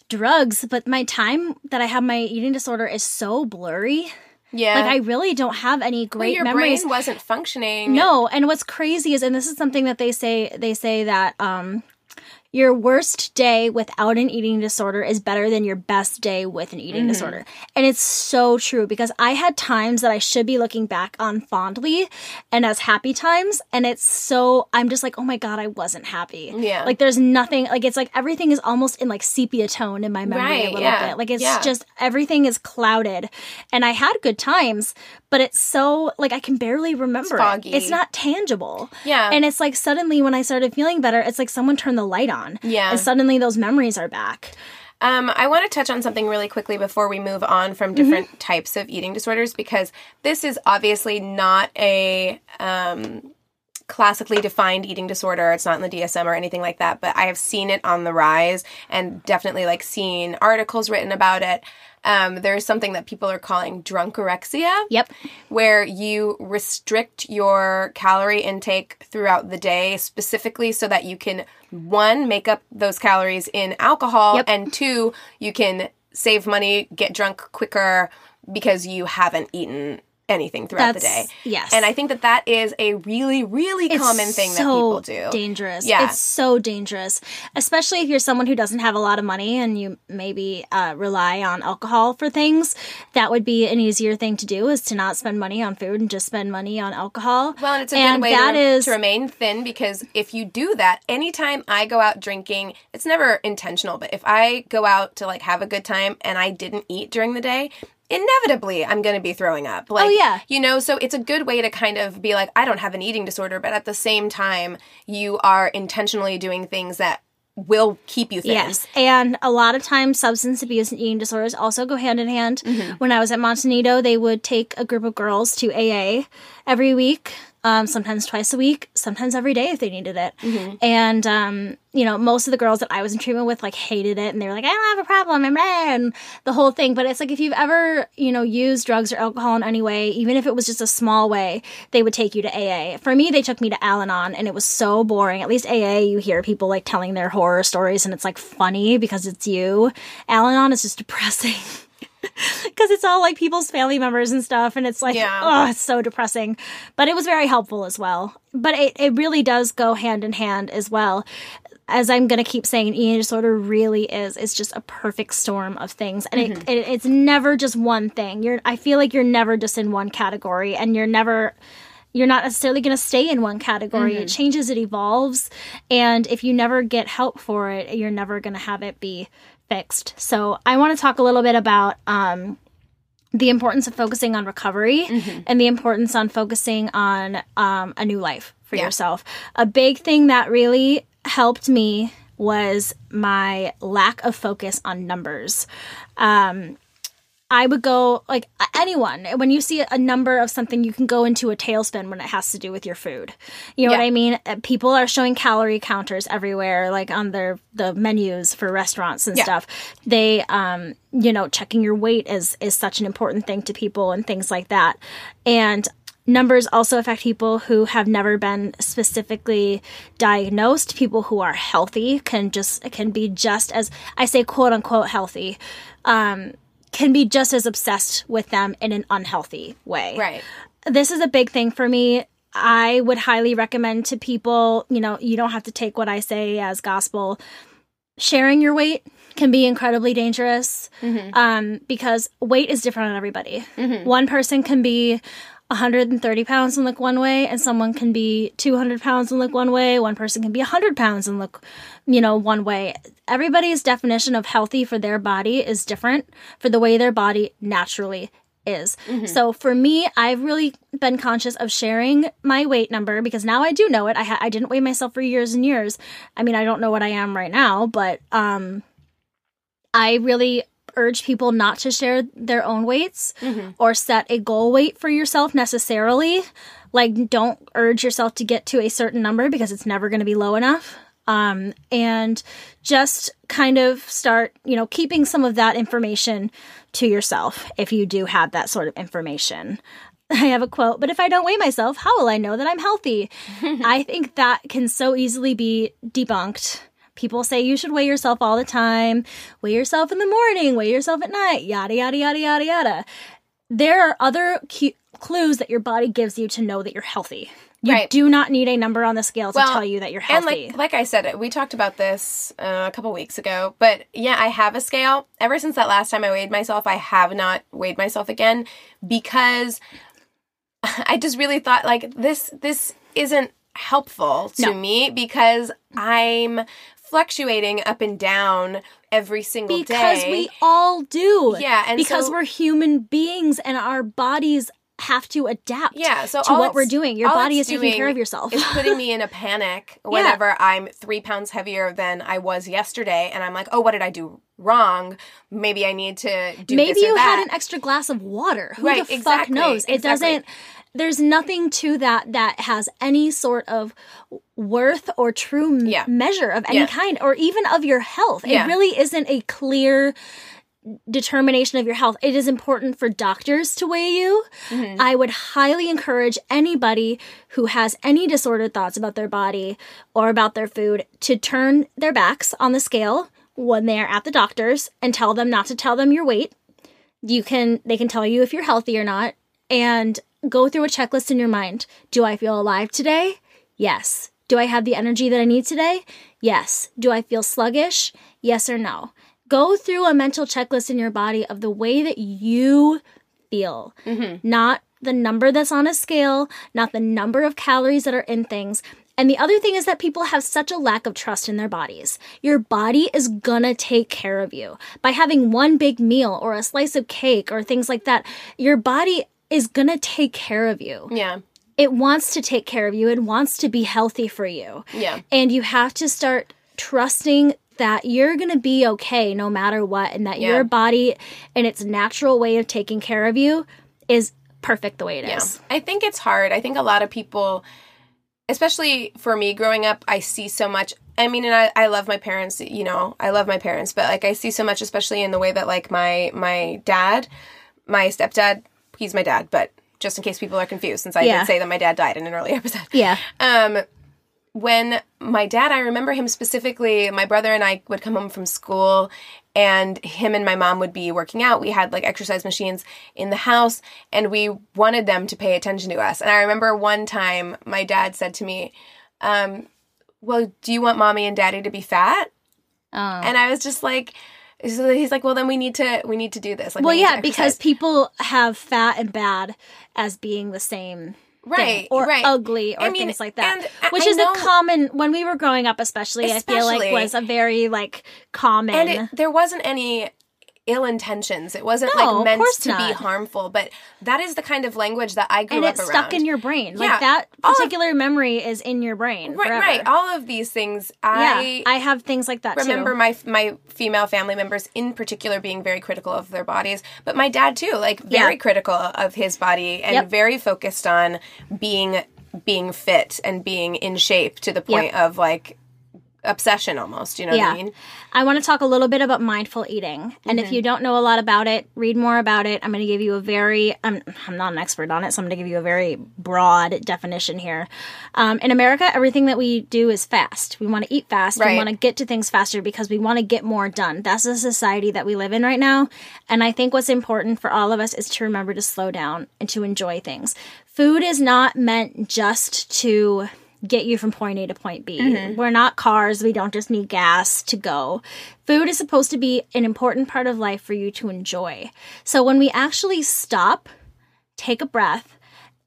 drugs, but my time that I have my eating disorder is so blurry. yeah. Like I really don't have any Well, great your memories. brain wasn't functioning. No, and what's crazy is and this is something that they say they say that um your worst day without an eating disorder is better than your best day with an eating mm-hmm. disorder. And it's so true because I had times that I should be looking back on fondly and as happy times. And it's so, I'm just like, oh my God, I wasn't happy. Yeah. Like there's nothing, like it's like everything is almost in like sepia tone in my memory Right, a little yeah, bit. Like it's yeah. just, everything is clouded. And I had good times, but it's so, like I can barely remember it. foggy. It's not tangible. Yeah. And it's like suddenly when I started feeling better, it's like someone turned the light on. Yeah. And suddenly those memories are back. Um, I want to touch on something really quickly before we move on from different types of eating disorders because this is obviously not a um, classically defined eating disorder. It's not in the DSM or anything like that, but I have seen it on the rise and definitely like seen articles written about it. Um, there's something that people are calling drunkorexia. Yep. where you restrict your calorie intake throughout the day specifically so that you can one make up those calories in alcohol Yep. and two you can save money get drunk quicker because you haven't eaten anything throughout the day yes. and i think that that is a really really common thing that people do Dangerous. Yeah. It's so dangerous, especially if you're someone who doesn't have a lot of money and you maybe uh, rely on alcohol for things. That would be an easier thing to do is to not spend money on food and just spend money on alcohol. Well, and it's a And good way that to, is- to remain thin because if you do that, anytime I go out drinking, it's never intentional, but if I go out to like have a good time and I didn't eat during the day, inevitably I'm going to be throwing up. Like, Oh, yeah. You know, so it's a good way to kind of be like, I don't have an eating disorder, but at the same time, you are intentionally doing things that will keep you thin. Yes, and a lot of times substance abuse and eating disorders also go hand in hand. Mm-hmm. When I was at Monte Nido, they would take a group of girls to AA every week, um, sometimes twice a week, sometimes every day if they needed it. Mm-hmm. And um, you know, most of the girls that I was in treatment with like hated it, and they were like, "I don't have a problem," and, blah, and the whole thing. But it's like if you've ever you know used drugs or alcohol in any way, even if it was just a small way, they would take you to AA. For me, they took me to Al-Anon, and it was so boring. At least AA, you hear people like telling their horror stories, and it's like funny because it's you. Al-Anon is just [laughs] depressing. [laughs] Because it's all like people's family members and stuff, and it's like, Yeah. oh, it's so depressing. But it was very helpful as well. But it, it really does go hand in hand as well as I'm going to keep saying, eating disorder really is, it's just a perfect storm of things. And it, mm-hmm. it, it's never just one thing. You're, I feel like you're never just in one category and you're never, you're not necessarily going to stay in one category. It mm-hmm. changes, it evolves. And if you never get help for it, you're never going to have it be fixed. So I want to talk a little bit about, um, the importance of focusing on recovery and the importance on focusing on um, a new life for Yeah. yourself. A big thing that really helped me was my lack of focus on numbers. Um, I would go like anyone when you see a number of something, you can go into a tailspin when it has to do with your food. You know what I mean? Uh, People are showing calorie counters everywhere, like on their the menus for restaurants and Yeah. stuff. They, um, you know, checking your weight is is such an important thing to people and things like that. And numbers also affect people who have never been specifically diagnosed. People who are healthy can just can be just as I say, quote unquote healthy. Um, can be just as obsessed with them in an unhealthy way Right. this is a big thing for me. I would highly recommend to people, you know, you don't have to take what I say as gospel. Sharing your weight can be incredibly dangerous um, because weight is different on everybody. One person can be 130 pounds and look one way, and someone can be 200 pounds and look one way. One person can be 100 pounds and look, you know, one way. Everybody's definition of healthy for their body is different for the way their body naturally is. So for me, I've really been conscious of sharing my weight number because now I do know it. I ha- I didn't weigh myself for years and years. I mean, I don't know what I am right now, but um I really urge people not to share their own weights or set a goal weight for yourself necessarily. Like don't urge yourself to get to a certain number because it's never going to be low enough. Um, and just kind of start, you know, keeping some of that information to yourself if you do have that sort of information. [laughs] I have a quote, but if I don't weigh myself, how will I know that I'm healthy? [laughs] I think that can so easily be debunked. People say you should weigh yourself all the time, weigh yourself in the morning, weigh yourself at night, yada, yada, yada, yada, yada. There are other cu- clues that your body gives you to know that you're healthy. You Right. do not need a number on the scale to Well, tell you that you're And healthy. like like I said, we talked about this uh, a couple weeks ago. But yeah, I have a scale. Ever since that last time I weighed myself, I have not weighed myself again because I just really thought like this this isn't helpful to No. me because I'm fluctuating up and down every single because day. Because we all do. Yeah, and because so- we're human beings and our bodies have to adapt yeah, so to what we're doing. Your body is taking care of yourself. it's putting me [laughs] in a panic whenever I'm three pounds heavier than I was yesterday, and I'm like, oh, what did I do wrong? Maybe I need to do Maybe this or you that. had an extra glass of water. Who Right, the fuck knows? It exactly. doesn't. There's nothing to that that has any sort of worth or true Yeah. measure of any Yeah. kind, or even of your health. It really isn't a clear determination of your health. It is important for doctors to weigh you. Mm-hmm. I would highly encourage anybody who has any disordered thoughts about their body or about their food to turn their backs on the scale when they are at the doctor's and tell them not to tell them your weight. You can they can tell you if you're healthy or not and go through a checklist in your mind. Do I feel alive today? Yes. Do I have the energy that I need today? Yes. Do I feel sluggish? Yes or no. Go through a mental checklist in your body of the way that you feel, mm-hmm. not the number that's on a scale, not the number of calories that are in things. And the other thing is that people have such a lack of trust in their bodies. Your body is gonna take care of you. By having one big meal or a slice of cake or things like that, your body is gonna take care of you. yeah, It wants to take care of you, it wants to be healthy for you. yeah, And you have to start trusting that you're going to be okay no matter what, and that Yeah. your body and its natural way of taking care of you is perfect the way it yeah. is. I think it's hard. I think a lot of people, especially for me growing up, I see so much. I mean, and I, I love my parents. You know, I love my parents, but like I see so much, especially in the way that like my my dad, my stepdad, he's my dad, but just in case people are confused, since I Yeah. did say that my dad died in an early [laughs] episode. Yeah. Um, when my dad, I remember him specifically, my brother and I would come home from school and him and my mom would be working out. We had like exercise machines in the house and we wanted them to pay attention to us. And I remember one time my dad said to me, um, well, do you want mommy and daddy to be fat? Oh. And I was just like, so he's like, well, then we need to we need to do this. Like, well, we yeah, because people have fat and bad as being the same. thing, Right, or right. ugly or I mean, things like that which I is know- a common when we were growing up especially, i feel like was a very like common and it, there wasn't any ill intentions. It wasn't No, like meant to be harmful. But that is the kind of language that I grew and up it's around. stuck in your brain like Yeah, that all of- particular memory is in your brain right, forever. right. All of these things, yeah I i have things like that remember too. my my female family members in particular being very critical of their bodies but my dad too like very Yeah. critical of his body and Yep. very focused on being being fit and being in shape to the point of like obsession almost you know what i mean I want to talk a little bit about mindful eating. And if you don't know a lot about it, read more about it. I'm going to give you a very, I'm, I'm not an expert on it, so I'm going to give you a very broad definition here. Um, in America, everything that we do is fast. We want to eat fast. We want to get to things faster because we want to get more done. That's the society that we live in right now. And I think what's important for all of us is to remember to slow down and to enjoy things. Food is not meant just to get you from point A to point B. Mm-hmm. We're not cars. We don't just need gas to go. Food is supposed to be an important part of life for you to enjoy. So when we actually stop, take a breath,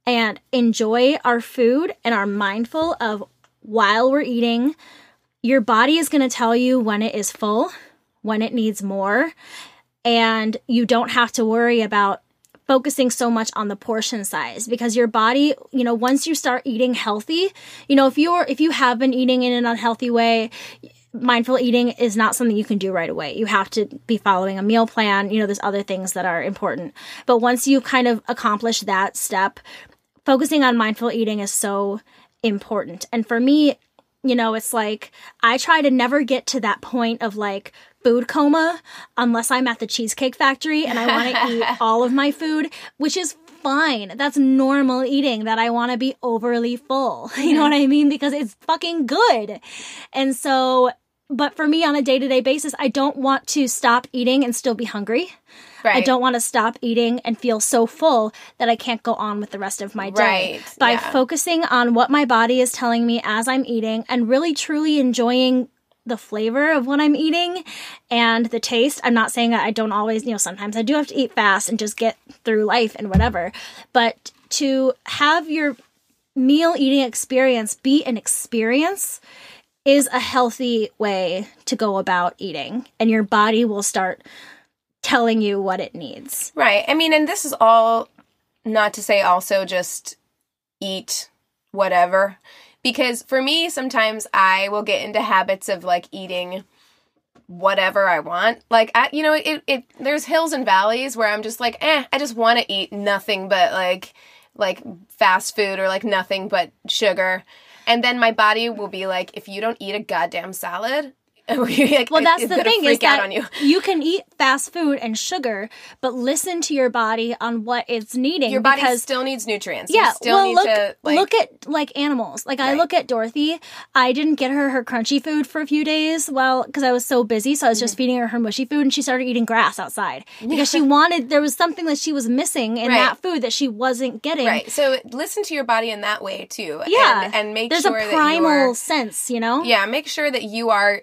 and enjoy our food and are mindful of while we're eating, your body is going to tell you when it is full, when it needs more, and you don't have to worry about focusing so much on the portion size because your body you know once you start eating healthy you know if you're if you have been eating in an unhealthy way mindful eating is not something you can do right away. You have to be following a meal plan. You know there's other things that are important. But once you kind of accomplish that step focusing on mindful eating is so important. And for me you know it's like i try to never get to that point of like food coma unless i'm at the cheesecake factory and i want to eat [laughs] all of my food which is fine. That's normal eating that i want to be overly full. [laughs] You know what i mm-hmm. mean? Because it's fucking good. And so but for me on a day-to-day basis i don't want to stop eating and still be hungry. Right. I don't want to stop eating and feel so full that I can't go on with the rest of my day. Right, By yeah. focusing on what my body is telling me as I'm eating and really truly enjoying the flavor of what I'm eating and the taste. I'm not saying that I don't always, you know, sometimes I do have to eat fast and just get through life and whatever, but to have your meal eating experience be an experience is a healthy way to go about eating and your body will start telling you what it needs. right i mean and this is all not to say also just eat whatever. Because for me sometimes i will get into habits of like eating whatever i want. Like I, you know it, it there's hills and valleys where i'm just like eh i just want to eat nothing but like like fast food or like nothing but sugar. And then my body will be like if you don't eat a goddamn salad [laughs] like, Well, that's the thing is that you you. can eat fast food and sugar, but listen to your body on what it's needing. your body because still needs nutrients yeah, you still well, need look, to like look at like animals. Like I look at Dorothy. I didn't get her her crunchy food for a few days, well, because I was so busy. So I was Mm-hmm. just feeding her her mushy food, and she started eating grass outside because she wanted. There was something that she was missing in Right. that food that she wasn't getting. Right. So listen to your body in that way too. Yeah, And, and make there's sure a primal sense, you know. Yeah, make sure that you are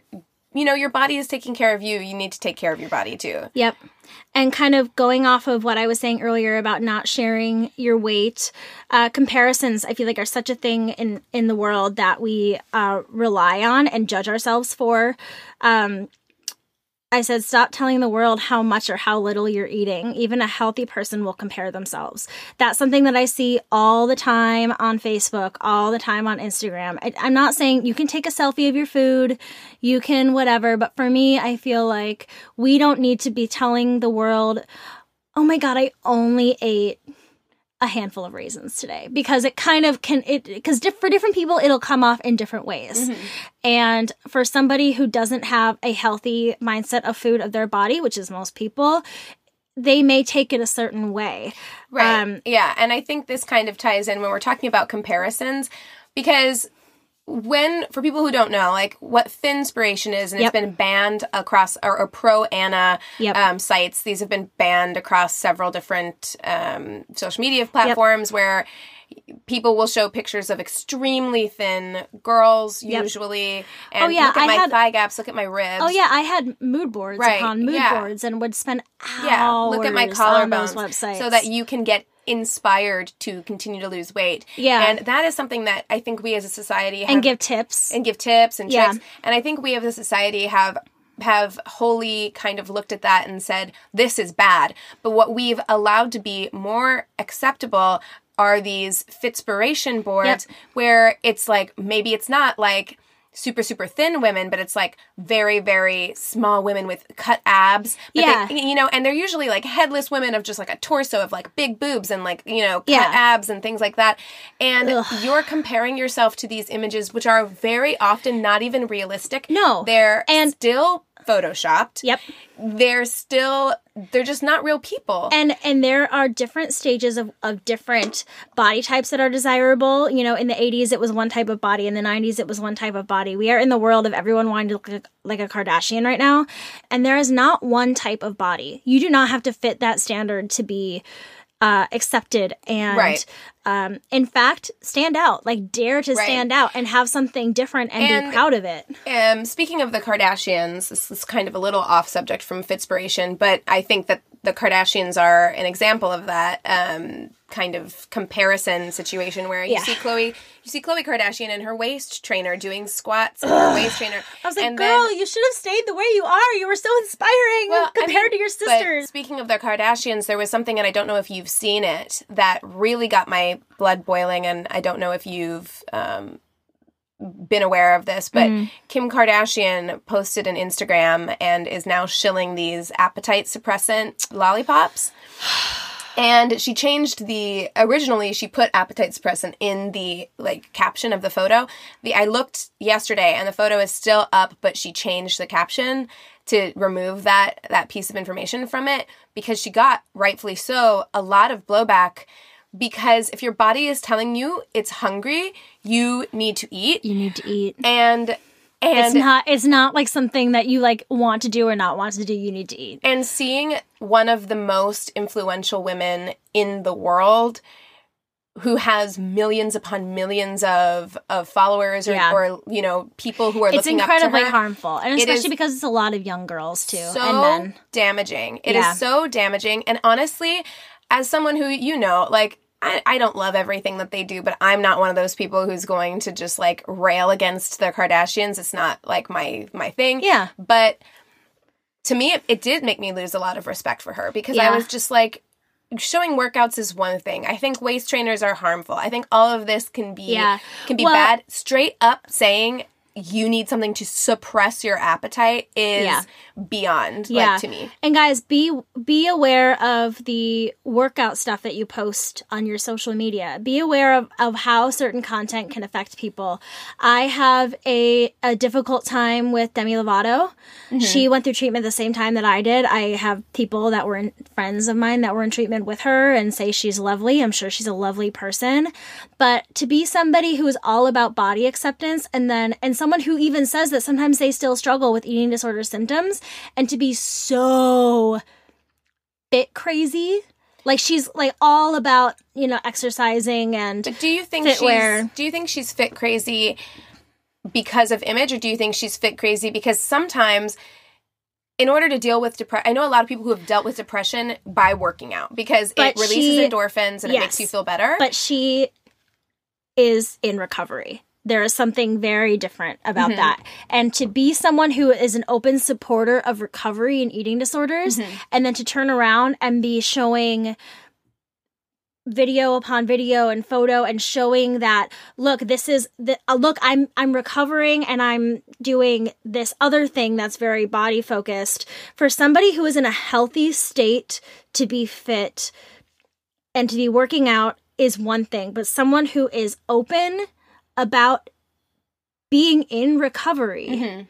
you know, your body is taking care of you. You need to take care of your body too. Yep. And kind of going off of what I was saying earlier about not sharing your weight, uh, comparisons I feel like are such a thing in in the world that we uh, rely on and judge ourselves for. Um, I said, stop telling the world how much or how little you're eating. Even a healthy person will compare themselves. That's something that I see all the time on Facebook, all the time on Instagram. I, I'm not saying you can take a selfie of your food, you can whatever, but for me, I feel like we don't need to be telling the world, oh my God, I only ate a handful of raisins today because it kind of can it because diff- for different people it'll come off in different ways and for somebody who doesn't have a healthy mindset of food of their body which is most people they may take it a certain way Right. Um, yeah. And I think this kind of ties in when we're talking about comparisons because when for people who don't know like what thinspiration is and Yep. it's been banned across or, or pro ana Yep. um, sites these have been banned across several different um, social media platforms where people will show pictures of extremely thin girls Yep. usually and Oh, yeah, look at I my had- thigh gaps look at my ribs Oh yeah, I had mood boards Right, upon mood yeah. boards and would spend hours yeah look at my collarbones websites so that you can get inspired to continue to lose weight Yeah. and that is something that i think we as a society have, and give tips. and give tips and Yeah. tricks. And I think we as a society have have wholly kind of looked at that and said this is bad. But what we've allowed to be more acceptable are these fitspiration boards where it's like maybe it's not like super super thin women but it's like very very small women with cut abs but Yeah. they, you know and they're usually like headless women of just like a torso of like big boobs and like you know cut Yeah. abs and things like that and Ugh. you're comparing yourself to these images which are very often not even realistic No. they're And- still photoshopped Yep. they're still they're just not real people And and there are different stages of, of different body types that are desirable. You know, in the 80s it was one type of body, in the 90s it was one type of body. We are in the world of everyone wanting to look like, like a Kardashian right now, and there is not one type of body. You do not have to fit that standard to be uh, accepted and Right. Um, in fact stand out like dare to Right. stand out and have something different and, And- be proud of it Um, speaking of the Kardashians, this is kind of a little off subject from Fitspiration, but I think that the Kardashians are an example of that um, kind of comparison situation where you Yeah. see Khloé, you see Khloé Kardashian in her waist trainer doing squats in her waist trainer. i was like and girl then- you should have stayed the way you are you were so inspiring Well, I compared mean, to your sisters speaking of the Kardashians, there was something, and I don't know if you've seen it, that really got my blood boiling, and I don't know if you've um, been aware of this, but Mm. Kim Kardashian posted an Instagram and is now shilling these appetite suppressant lollipops. [sighs] [sighs] [sighs] And she changed the originally she put appetite suppressant in the like caption of the photo. The I looked yesterday and the photo is still up, but she changed the caption to remove that that piece of information from it because she got rightfully so a lot of blowback because if your body is telling you it's hungry, you need to eat. you need to eat And and it's not it's not like something that you like want to do or not want to do you need to eat and seeing one of the most influential women in the world who has millions upon millions of of followers or, Yeah. or you know people who are it's looking incredibly up to her harmful and especially is because it's a lot of young girls too so and men damaging It is Yeah. so damaging and honestly as someone who you know like I, I don't love everything that they do, but I'm not one of those people who's going to just like rail against the Kardashians. It's not like my my thing. Yeah. But to me, it, it did make me lose a lot of respect for her because I was just like, showing workouts is one thing. I think waist trainers are harmful. I think all of this can be Yeah. can be Well- bad. Straight up saying you need something to suppress your appetite is Yeah. beyond yeah. like to me. and guys be be aware of the workout stuff that you post on your social media. Be aware of, of how certain content can affect people. I have a, a difficult time with demi lovato. Mm-hmm. She went through treatment the same time that i did. I have people that were in, friends of mine that were in treatment with her and say she's lovely. I'm sure she's a lovely person. But to be somebody who is all about body acceptance and then and someone who even says that sometimes they still struggle with eating disorder symptoms and to be so fit crazy like she's like all about you know exercising and But do you think Fitwear. she's do you think she's fit crazy because of image or do you think she's fit crazy because sometimes in order to deal with depression, I know a lot of people who have dealt with depression by working out because But it releases she- endorphins and it makes you feel better. but she is in recovery there is something very different about Mm-hmm. that and to be someone who is an open supporter of recovery and eating disorders Mm-hmm. and then to turn around and be showing video upon video and photo and showing that look this is the uh, look I'm I'm recovering and I'm doing this other thing that's very body focused for somebody who is in a healthy state to be fit and to be working out is one thing but someone who is open about being in recovery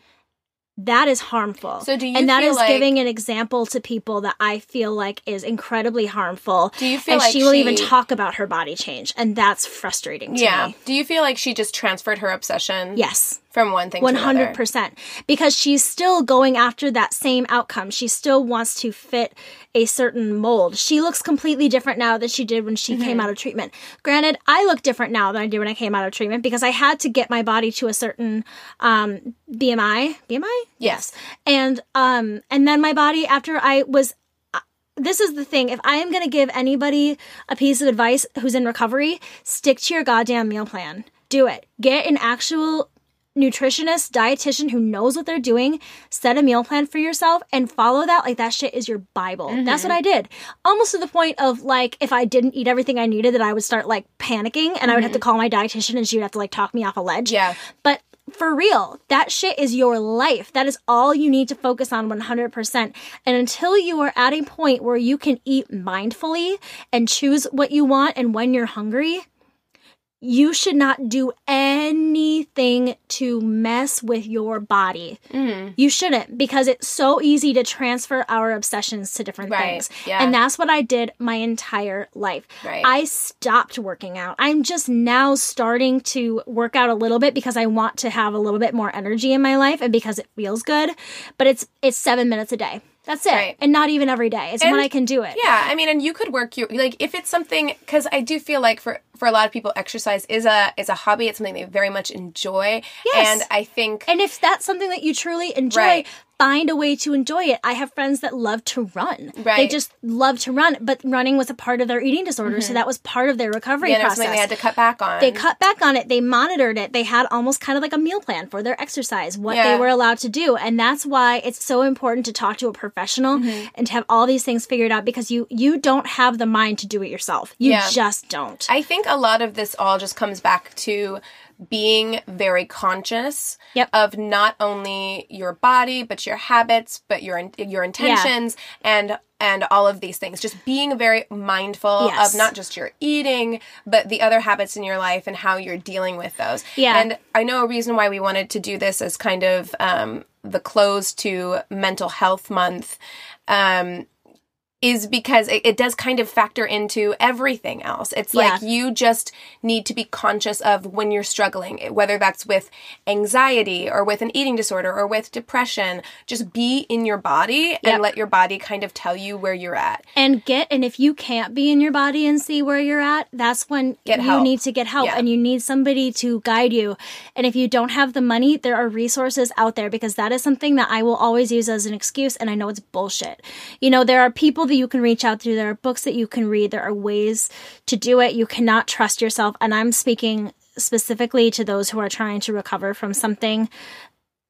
that is harmful Mm-hmm. So do you and that is like- giving an example to people that i feel like is incredibly harmful Do you feel and like she will even talk about her body change and that's frustrating to yeah. me Do you feel like she just transferred her obsession? yes from one thing to another. 100% because she's still going after that same outcome she still wants to fit a certain mold. She looks completely different now than she did when she came Mm-hmm. out of treatment. Granted i look different now than i did when i came out of treatment because i had to get my body to a certain um bmi bmi Yes. and um and then my body after i was uh, this is the thing. If i am going to give anybody a piece of advice who's in recovery stick to your goddamn meal plan. Do it. Get an actual nutritionist dietitian who knows what they're doing set a meal plan for yourself and follow that like that shit is your bible that's what mm-hmm. i did almost to the point of like if i didn't eat everything i needed that i would start like panicking and i would have to mm-hmm. call my dietitian and she would have to like talk me off a ledge Yeah. but for real, that shit is your life. That is all you need to focus on 100%. And until you are at a point where you can eat mindfully and choose what you want and when you're hungry, you should not do anything to mess with your body. Mm-hmm. You shouldn't because it's so easy to transfer our obsessions to different Right, things. yeah. And that's what I did my entire life. Right. I stopped working out. I'm just now starting to work out a little bit because I want to have a little bit more energy in my life and because it feels good. But it's it's 7 minutes a day. That's it. Right. And not even every day. It's when I can do it. Yeah, I mean, and you could work your like if it's something because I do feel like for for a lot of people, exercise is a is a hobby. It's something they very much enjoy, Yes. and I think And if that's something that you truly enjoy, Right. Find a way to enjoy it. I have friends that love to run. They just love to run, but running was a part of their eating disorder, so that was part of their recovery know, process. something they had to cut back on. they cut back on it. They monitored it. They had almost kind of like a meal plan for their exercise, what Yeah. they were allowed to do. And that's why it's so important to talk to a professional Mm-hmm. and to have all these things figured out because you you don't have the mind to do it yourself. You Yeah. just don't. I think a lot of this all just comes back to being very conscious Yep. of not only your body but your habits but your your intentions and and all of these things just being very mindful Yes. of not just your eating but the other habits in your life and how you're dealing with those Yeah. and i know a reason why we wanted to do this as kind of um, the close to mental health month um, is because it, it does kind of factor into everything else. It's Yeah. like you just need to be conscious of when you're struggling, whether that's with anxiety or with an eating disorder or with depression. Just be in your body Yep. and let your body kind of tell you where you're at. and get and if you can't be in your body and see where you're at that's when Get you help. need to get help Yeah. and you need somebody to guide you and if you don't have the money there are resources out there because that is something that i will always use as an excuse and i know it's bullshit you know there are people that you can reach out to there are books that you can read. There are ways to do it. You cannot trust yourself. And i'm speaking specifically to those who are trying to recover from something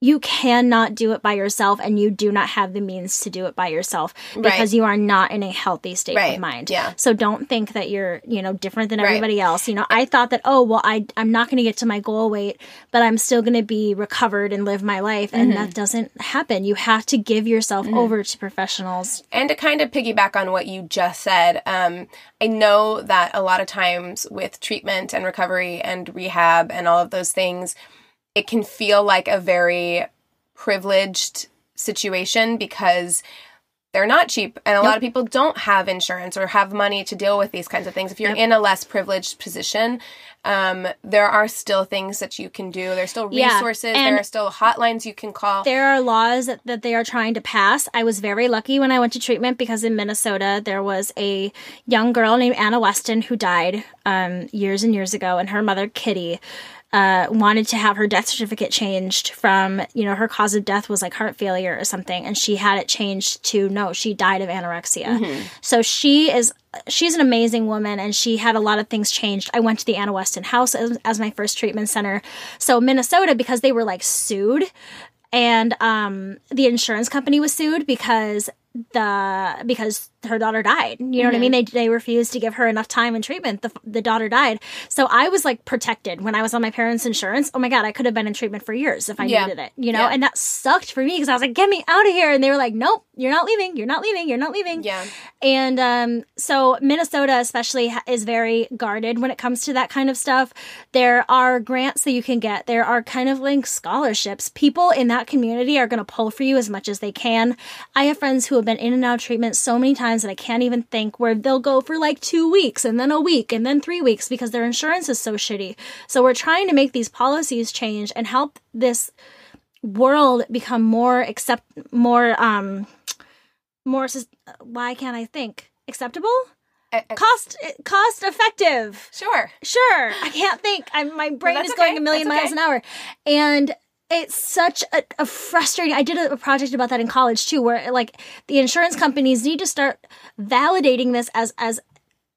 you cannot do it by yourself and you do not have the means to do it by yourself because you are not in a healthy state Right. of mind. Yeah. So don't think that you're, you know, different than Right. everybody else. You know, I thought that, oh, well, I, I'm not going to get to my goal weight, but I'm still going to be recovered and live my life. And Mm-hmm. that doesn't happen. You have to give yourself over to professionals. And to kind of piggyback on what you just said, um, I know that a lot of times with treatment and recovery and rehab and all of those things, it can feel like a very privileged situation because they're not cheap and a lot of people don't have insurance or have money to deal with these kinds of things. If you're in a less privileged position um, there are still things that you can do. There's still resources. And- there are still hotlines you can call. There are laws that, that they are trying to pass. I was very lucky when I went to treatment because in Minnesota there was a young girl named Anna Westin who died um, years and years ago, and her mother Kitty uh, wanted to have her death certificate changed from you know her cause of death was like heart failure or something, and she had it changed to no, she died of anorexia. So she is she's an amazing woman and she had a lot of things changed. I went to the Anna Westin house as, as my first treatment center. So Minnesota because they were like sued and um the insurance company was sued because the because her daughter died. You know what I mean? They they refused to give her enough time and treatment. The the daughter died. So I was like protected when I was on my parents' insurance. Oh my god, I could have been in treatment for years if I Yeah. needed it. You know, Yeah. and that sucked for me because I was like, "Get me out of here!" And they were like, "Nope, you're not leaving. You're not leaving. You're not leaving." yeah And um, so Minnesota, especially, is very guarded when it comes to that kind of stuff. There are grants that you can get. There are kind of like scholarships. People in that community are going to pull for you as much as they can. I have friends who have been in and out of treatment so many times that I can't even think where they'll go for like two weeks and then a week and then three weeks because their insurance is so shitty. So we're trying to make these policies change and help this world become more accept more um more why can't I think? Acceptable? Cost cost effective. Sure. Sure. I can't think. I'm, my brain is going okay. a million miles an hour. And it's such a, a, frustrating i did a project about that in college too where like the insurance companies need to start validating this as as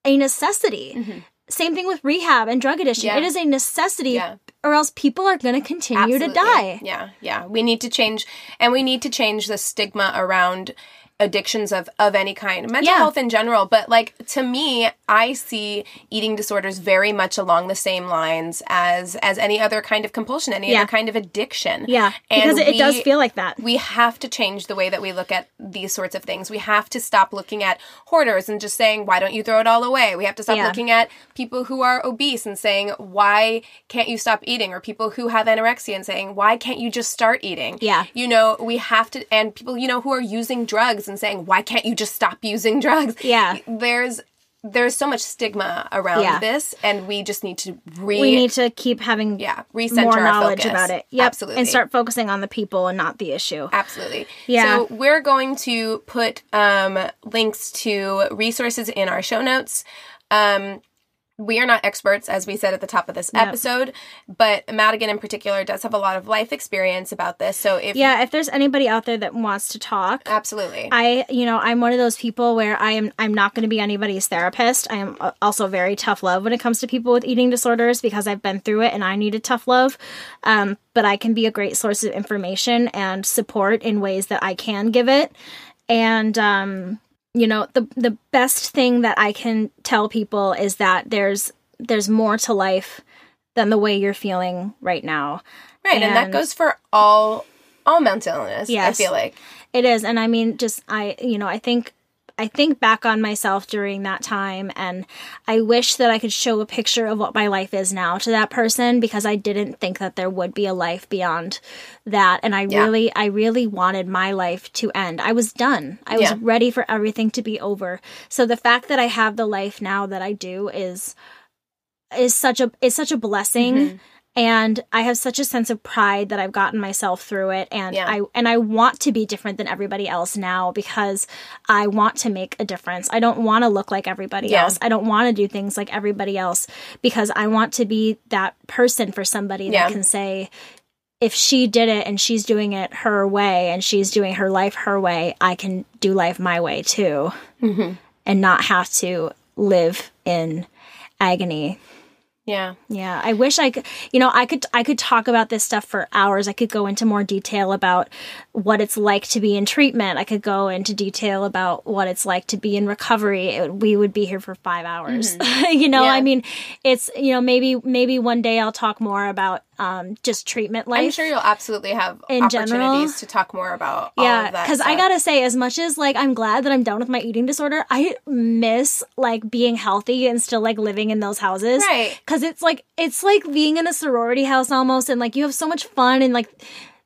a necessity mm-hmm. same thing with rehab and drug addiction yeah. it is a necessity yeah. or else people are going to continue Absolutely. to die yeah yeah we need to change and we need to change the stigma around addictions of of any kind. Mental yeah. health in general but like to me i see eating disorders very much along the same lines as as any other kind of compulsion any yeah. other kind of addiction. Yeah and because it, we, does feel like that. we have to change the way that we look at these sorts of things. We have to stop looking at hoarders and just saying why don't you throw it all away? We have to stop yeah. looking at people who are obese and saying why can't you stop eating? Or people who have anorexia and saying why can't you just start eating? Yeah. You know we have to and people you know who are using drugs drugs and saying, why can't you just stop using [laughs] drugs? Yeah. There's there's so much stigma around yeah. this, and we just need to re. We need to keep having yeah recenter more knowledge focus. about it. Yep. absolutely, and start focusing on the people and not the issue. Absolutely. Yeah. So we're going to put um, links to resources in our show notes. Um, we are not experts, as we said at the top of this yep. episode, but Madigan in particular does have a lot of life experience about this. So if yeah, if there's anybody out there that wants to talk, absolutely. I you know I'm one of those people where I am I'm not going to be anybody's therapist. I am also very tough love when it comes to people with eating disorders because I've been through it and I needed tough love. Um, but I can be a great source of information and support in ways that I can give it. And um, you know the the best thing that i can tell people is that there's there's more to life than the way you're feeling right now. Right and, and that goes for all all mental illness yes, i feel like. It is and i mean just i you know i think I think back on myself during that time and I wish that I could show a picture of what my life is now to that person because I didn't think that there would be a life beyond that and I yeah. really I really wanted my life to end. I was done. I was yeah. ready for everything to be over. So the fact that I have the life now that I do is is such a is such a blessing. Mm-hmm and I have such a sense of pride that I've gotten myself through it and yeah. I and I want to be different than everybody else now because I want to make a difference. I don't want to look like everybody yeah. else. I don't want to do things like everybody else because I want to be that person for somebody yeah. that can say if she did it and she's doing it her way and she's doing her life her way, I can do life my way too. Mm-hmm. And not have to live in agony yeah. Yeah. I wish I could, you know, I could, I could talk about this stuff for hours. I could go into more detail about what it's like to be in treatment. I could go into detail about what it's like to be in recovery. It, we would be here for five hours. Mm-hmm. [laughs] you know, yeah. I mean, it's, you know, maybe, maybe one day I'll talk more about um, just treatment life. I'm sure you'll absolutely have in opportunities general. to talk more about yeah, because I gotta say, as much as like I'm glad that I'm done with my eating disorder, I miss like being healthy and still like living in those houses, right? Because it's like it's like being in a sorority house almost, and like you have so much fun and like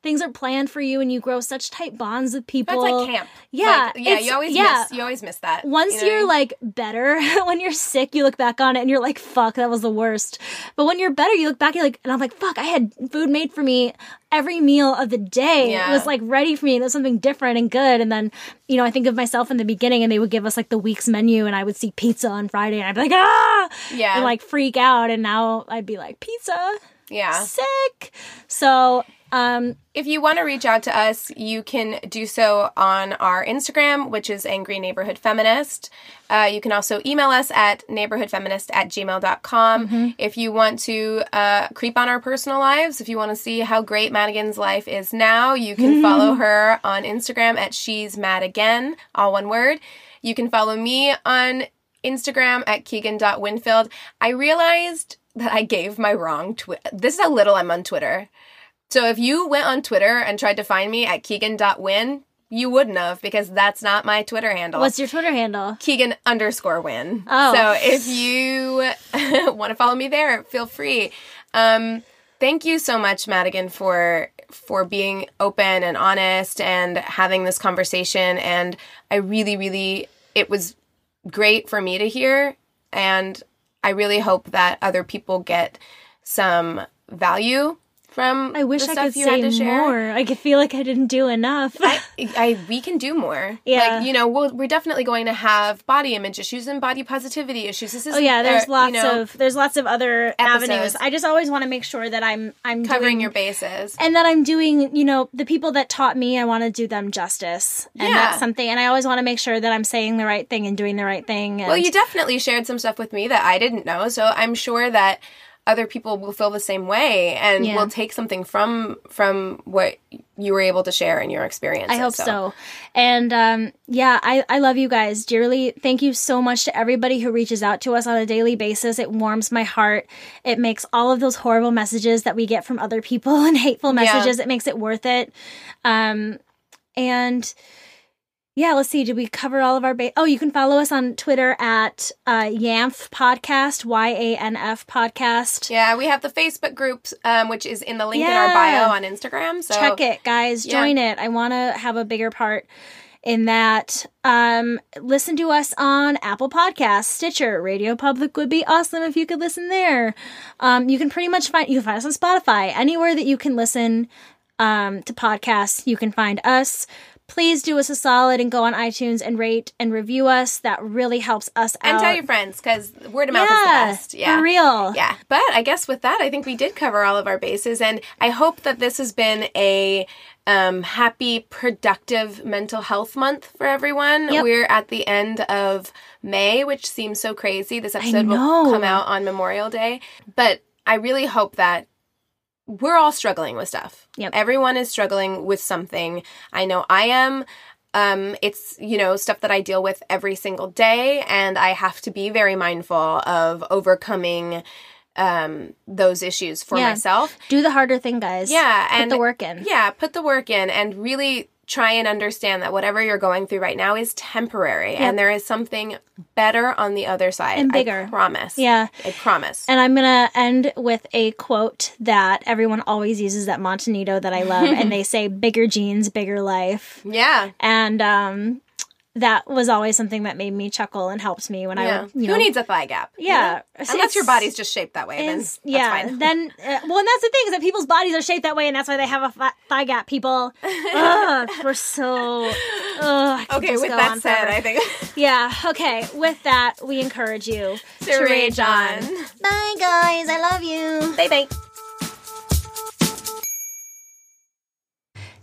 things are planned for you and you grow such tight bonds with people. That's like camp. Yeah. Like, yeah, you always yeah. miss you always miss that. Once you are like better, [laughs] when you're sick, you look back on it and you're like, fuck, that was the worst. But when you're better, you look back, you're like, and I'm like, fuck, I had food made for me every meal of the day. Yeah. It was like ready for me. It was something different and good. And then, you know, I think of myself in the beginning and they would give us like the week's menu and I would see pizza on Friday and I'd be like, ah, yeah, and like freak out. And now I'd be like, pizza, yeah, sick. So um, if you want to reach out to us, you can do so on our Instagram, which is Angry Neighborhood Feminist. Uh, you can also email us at neighborhoodfeminist at gmail.com. Mm-hmm. If you want to uh, creep on our personal lives, if you want to see how great Madigan's life is now, you can follow her on Instagram at She's Mad Again, all one word. You can follow me on Instagram at Keegan.winfield. I realized that I gave my wrong Twitter. This is how little I'm on Twitter. So if you went on Twitter and tried to find me at Keegan.win, you wouldn't have because that's not my Twitter handle. What's your Twitter handle? Keegan underscore win. Oh. So if you [laughs] want to follow me there, feel free. Um, thank you so much, Madigan, for for being open and honest and having this conversation. And I really, really, it was great for me to hear. And I really hope that other people get some value from I wish the I stuff could say more. I could feel like I didn't do enough. I, [laughs] I, we can do more. Yeah. Like, you know, we'll, we're definitely going to have body image issues and body positivity issues. This is Oh yeah, there's uh, lots you know, of there's lots of other episodes. avenues. I just always want to make sure that I'm I'm covering doing, your bases. and that I'm doing, you know, the people that taught me, I want to do them justice. And Yeah. that's something and I always want to make sure that I'm saying the right thing and doing the right thing. And Well, you definitely shared some stuff with me that I didn't know, so I'm sure that other people will feel the same way and Yeah. will take something from from what you were able to share in your experience. I hope so. And um, yeah, I, I love you guys dearly. Thank you so much to everybody who reaches out to us on a daily basis. It warms my heart. It makes all of those horrible messages that we get from other people [laughs] and hateful messages, it makes it worth it. Um, and yeah, let's see. Did we cover all of our ba- Oh, you can follow us on Twitter at uh, YANF Podcast, Y A N F Podcast. Yeah, we have the Facebook groups, um, which is in the link in our bio on Instagram. So check it guys Yeah. join it i want to have a bigger part in that um listen to us on apple podcasts stitcher radio public would be awesome if you could listen there um you can pretty much find you can find us on spotify anywhere that you can listen um to podcasts you can find us please do us a solid and go on itunes and rate and review us that really helps us out and tell your friends because word of mouth is the best. Yeah, for real Yeah, but I guess with that, I think we did cover all of our bases, and I hope that this has been a um, happy, productive mental health month for everyone. Yep. We're at the end of May, which seems so crazy. This episode will come out on Memorial Day, but I really hope that we're all struggling with stuff. Yep. Everyone is struggling with something. I know I am. Um, it's, you know, stuff that I deal with every single day, and I have to be very mindful of overcoming um, those issues for Yeah. myself. do the harder thing guys Yeah, put and the work in Yeah, put the work in and really try and understand that whatever you're going through right now is temporary Yep. and there is something better on the other side. And bigger. I promise. Yeah. I promise. And I'm going to end with a quote that everyone always uses at Monte Nido that I love. and [laughs] they say, bigger jeans, bigger life. yeah. And um, that was always something that made me chuckle and helps me when Yeah. I, you know. Who needs a thigh gap? you Yeah. It's- Unless your body's just shaped that way, then yeah, fine. then uh, well, and that's the thing is that people's bodies are shaped that way, and that's why they have a thigh gap. People, [laughs] ugh, we're so. Ugh, okay, with that said, forever. I think [laughs] yeah. Okay, with that, we encourage you to rage on. Bye, guys. I love you. Bye bye.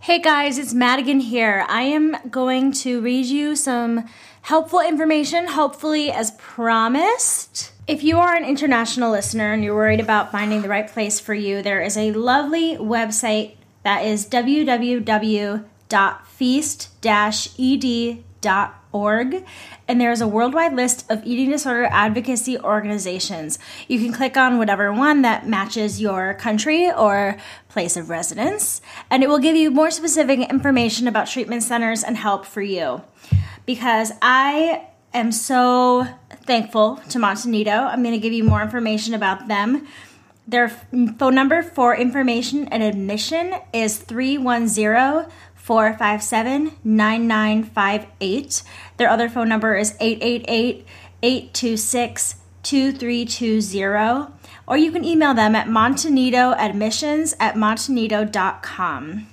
Hey guys, it's Madigan here. I am going to read you some helpful information, hopefully, as promised. If you are an international listener and you're worried about finding the right place for you, there is a lovely website that is www.feast-ed.org and there is a worldwide list of eating disorder advocacy organizations. You can click on whatever one that matches your country or place of residence, and it will give you more specific information about treatment centers and help for you. Because I am so thankful to Monte Nido, I'm going to give you more information about them. Their phone number for information and admission is 310 457 9958. Their other phone number is 888 826 2320. Or you can email them at montenidoadmissions at montenido.com.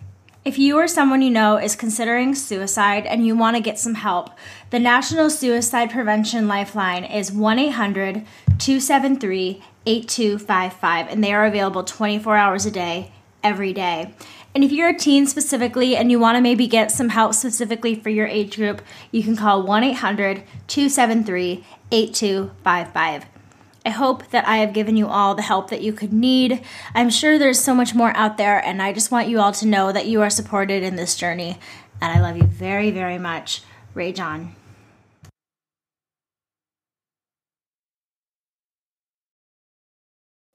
If you or someone you know is considering suicide and you want to get some help, the National Suicide Prevention Lifeline is 1 800 273 8255, and they are available 24 hours a day, every day. And if you're a teen specifically and you want to maybe get some help specifically for your age group, you can call 1 800 273 8255. I hope that I have given you all the help that you could need. I'm sure there's so much more out there, and I just want you all to know that you are supported in this journey. And I love you very, very much. Rage on.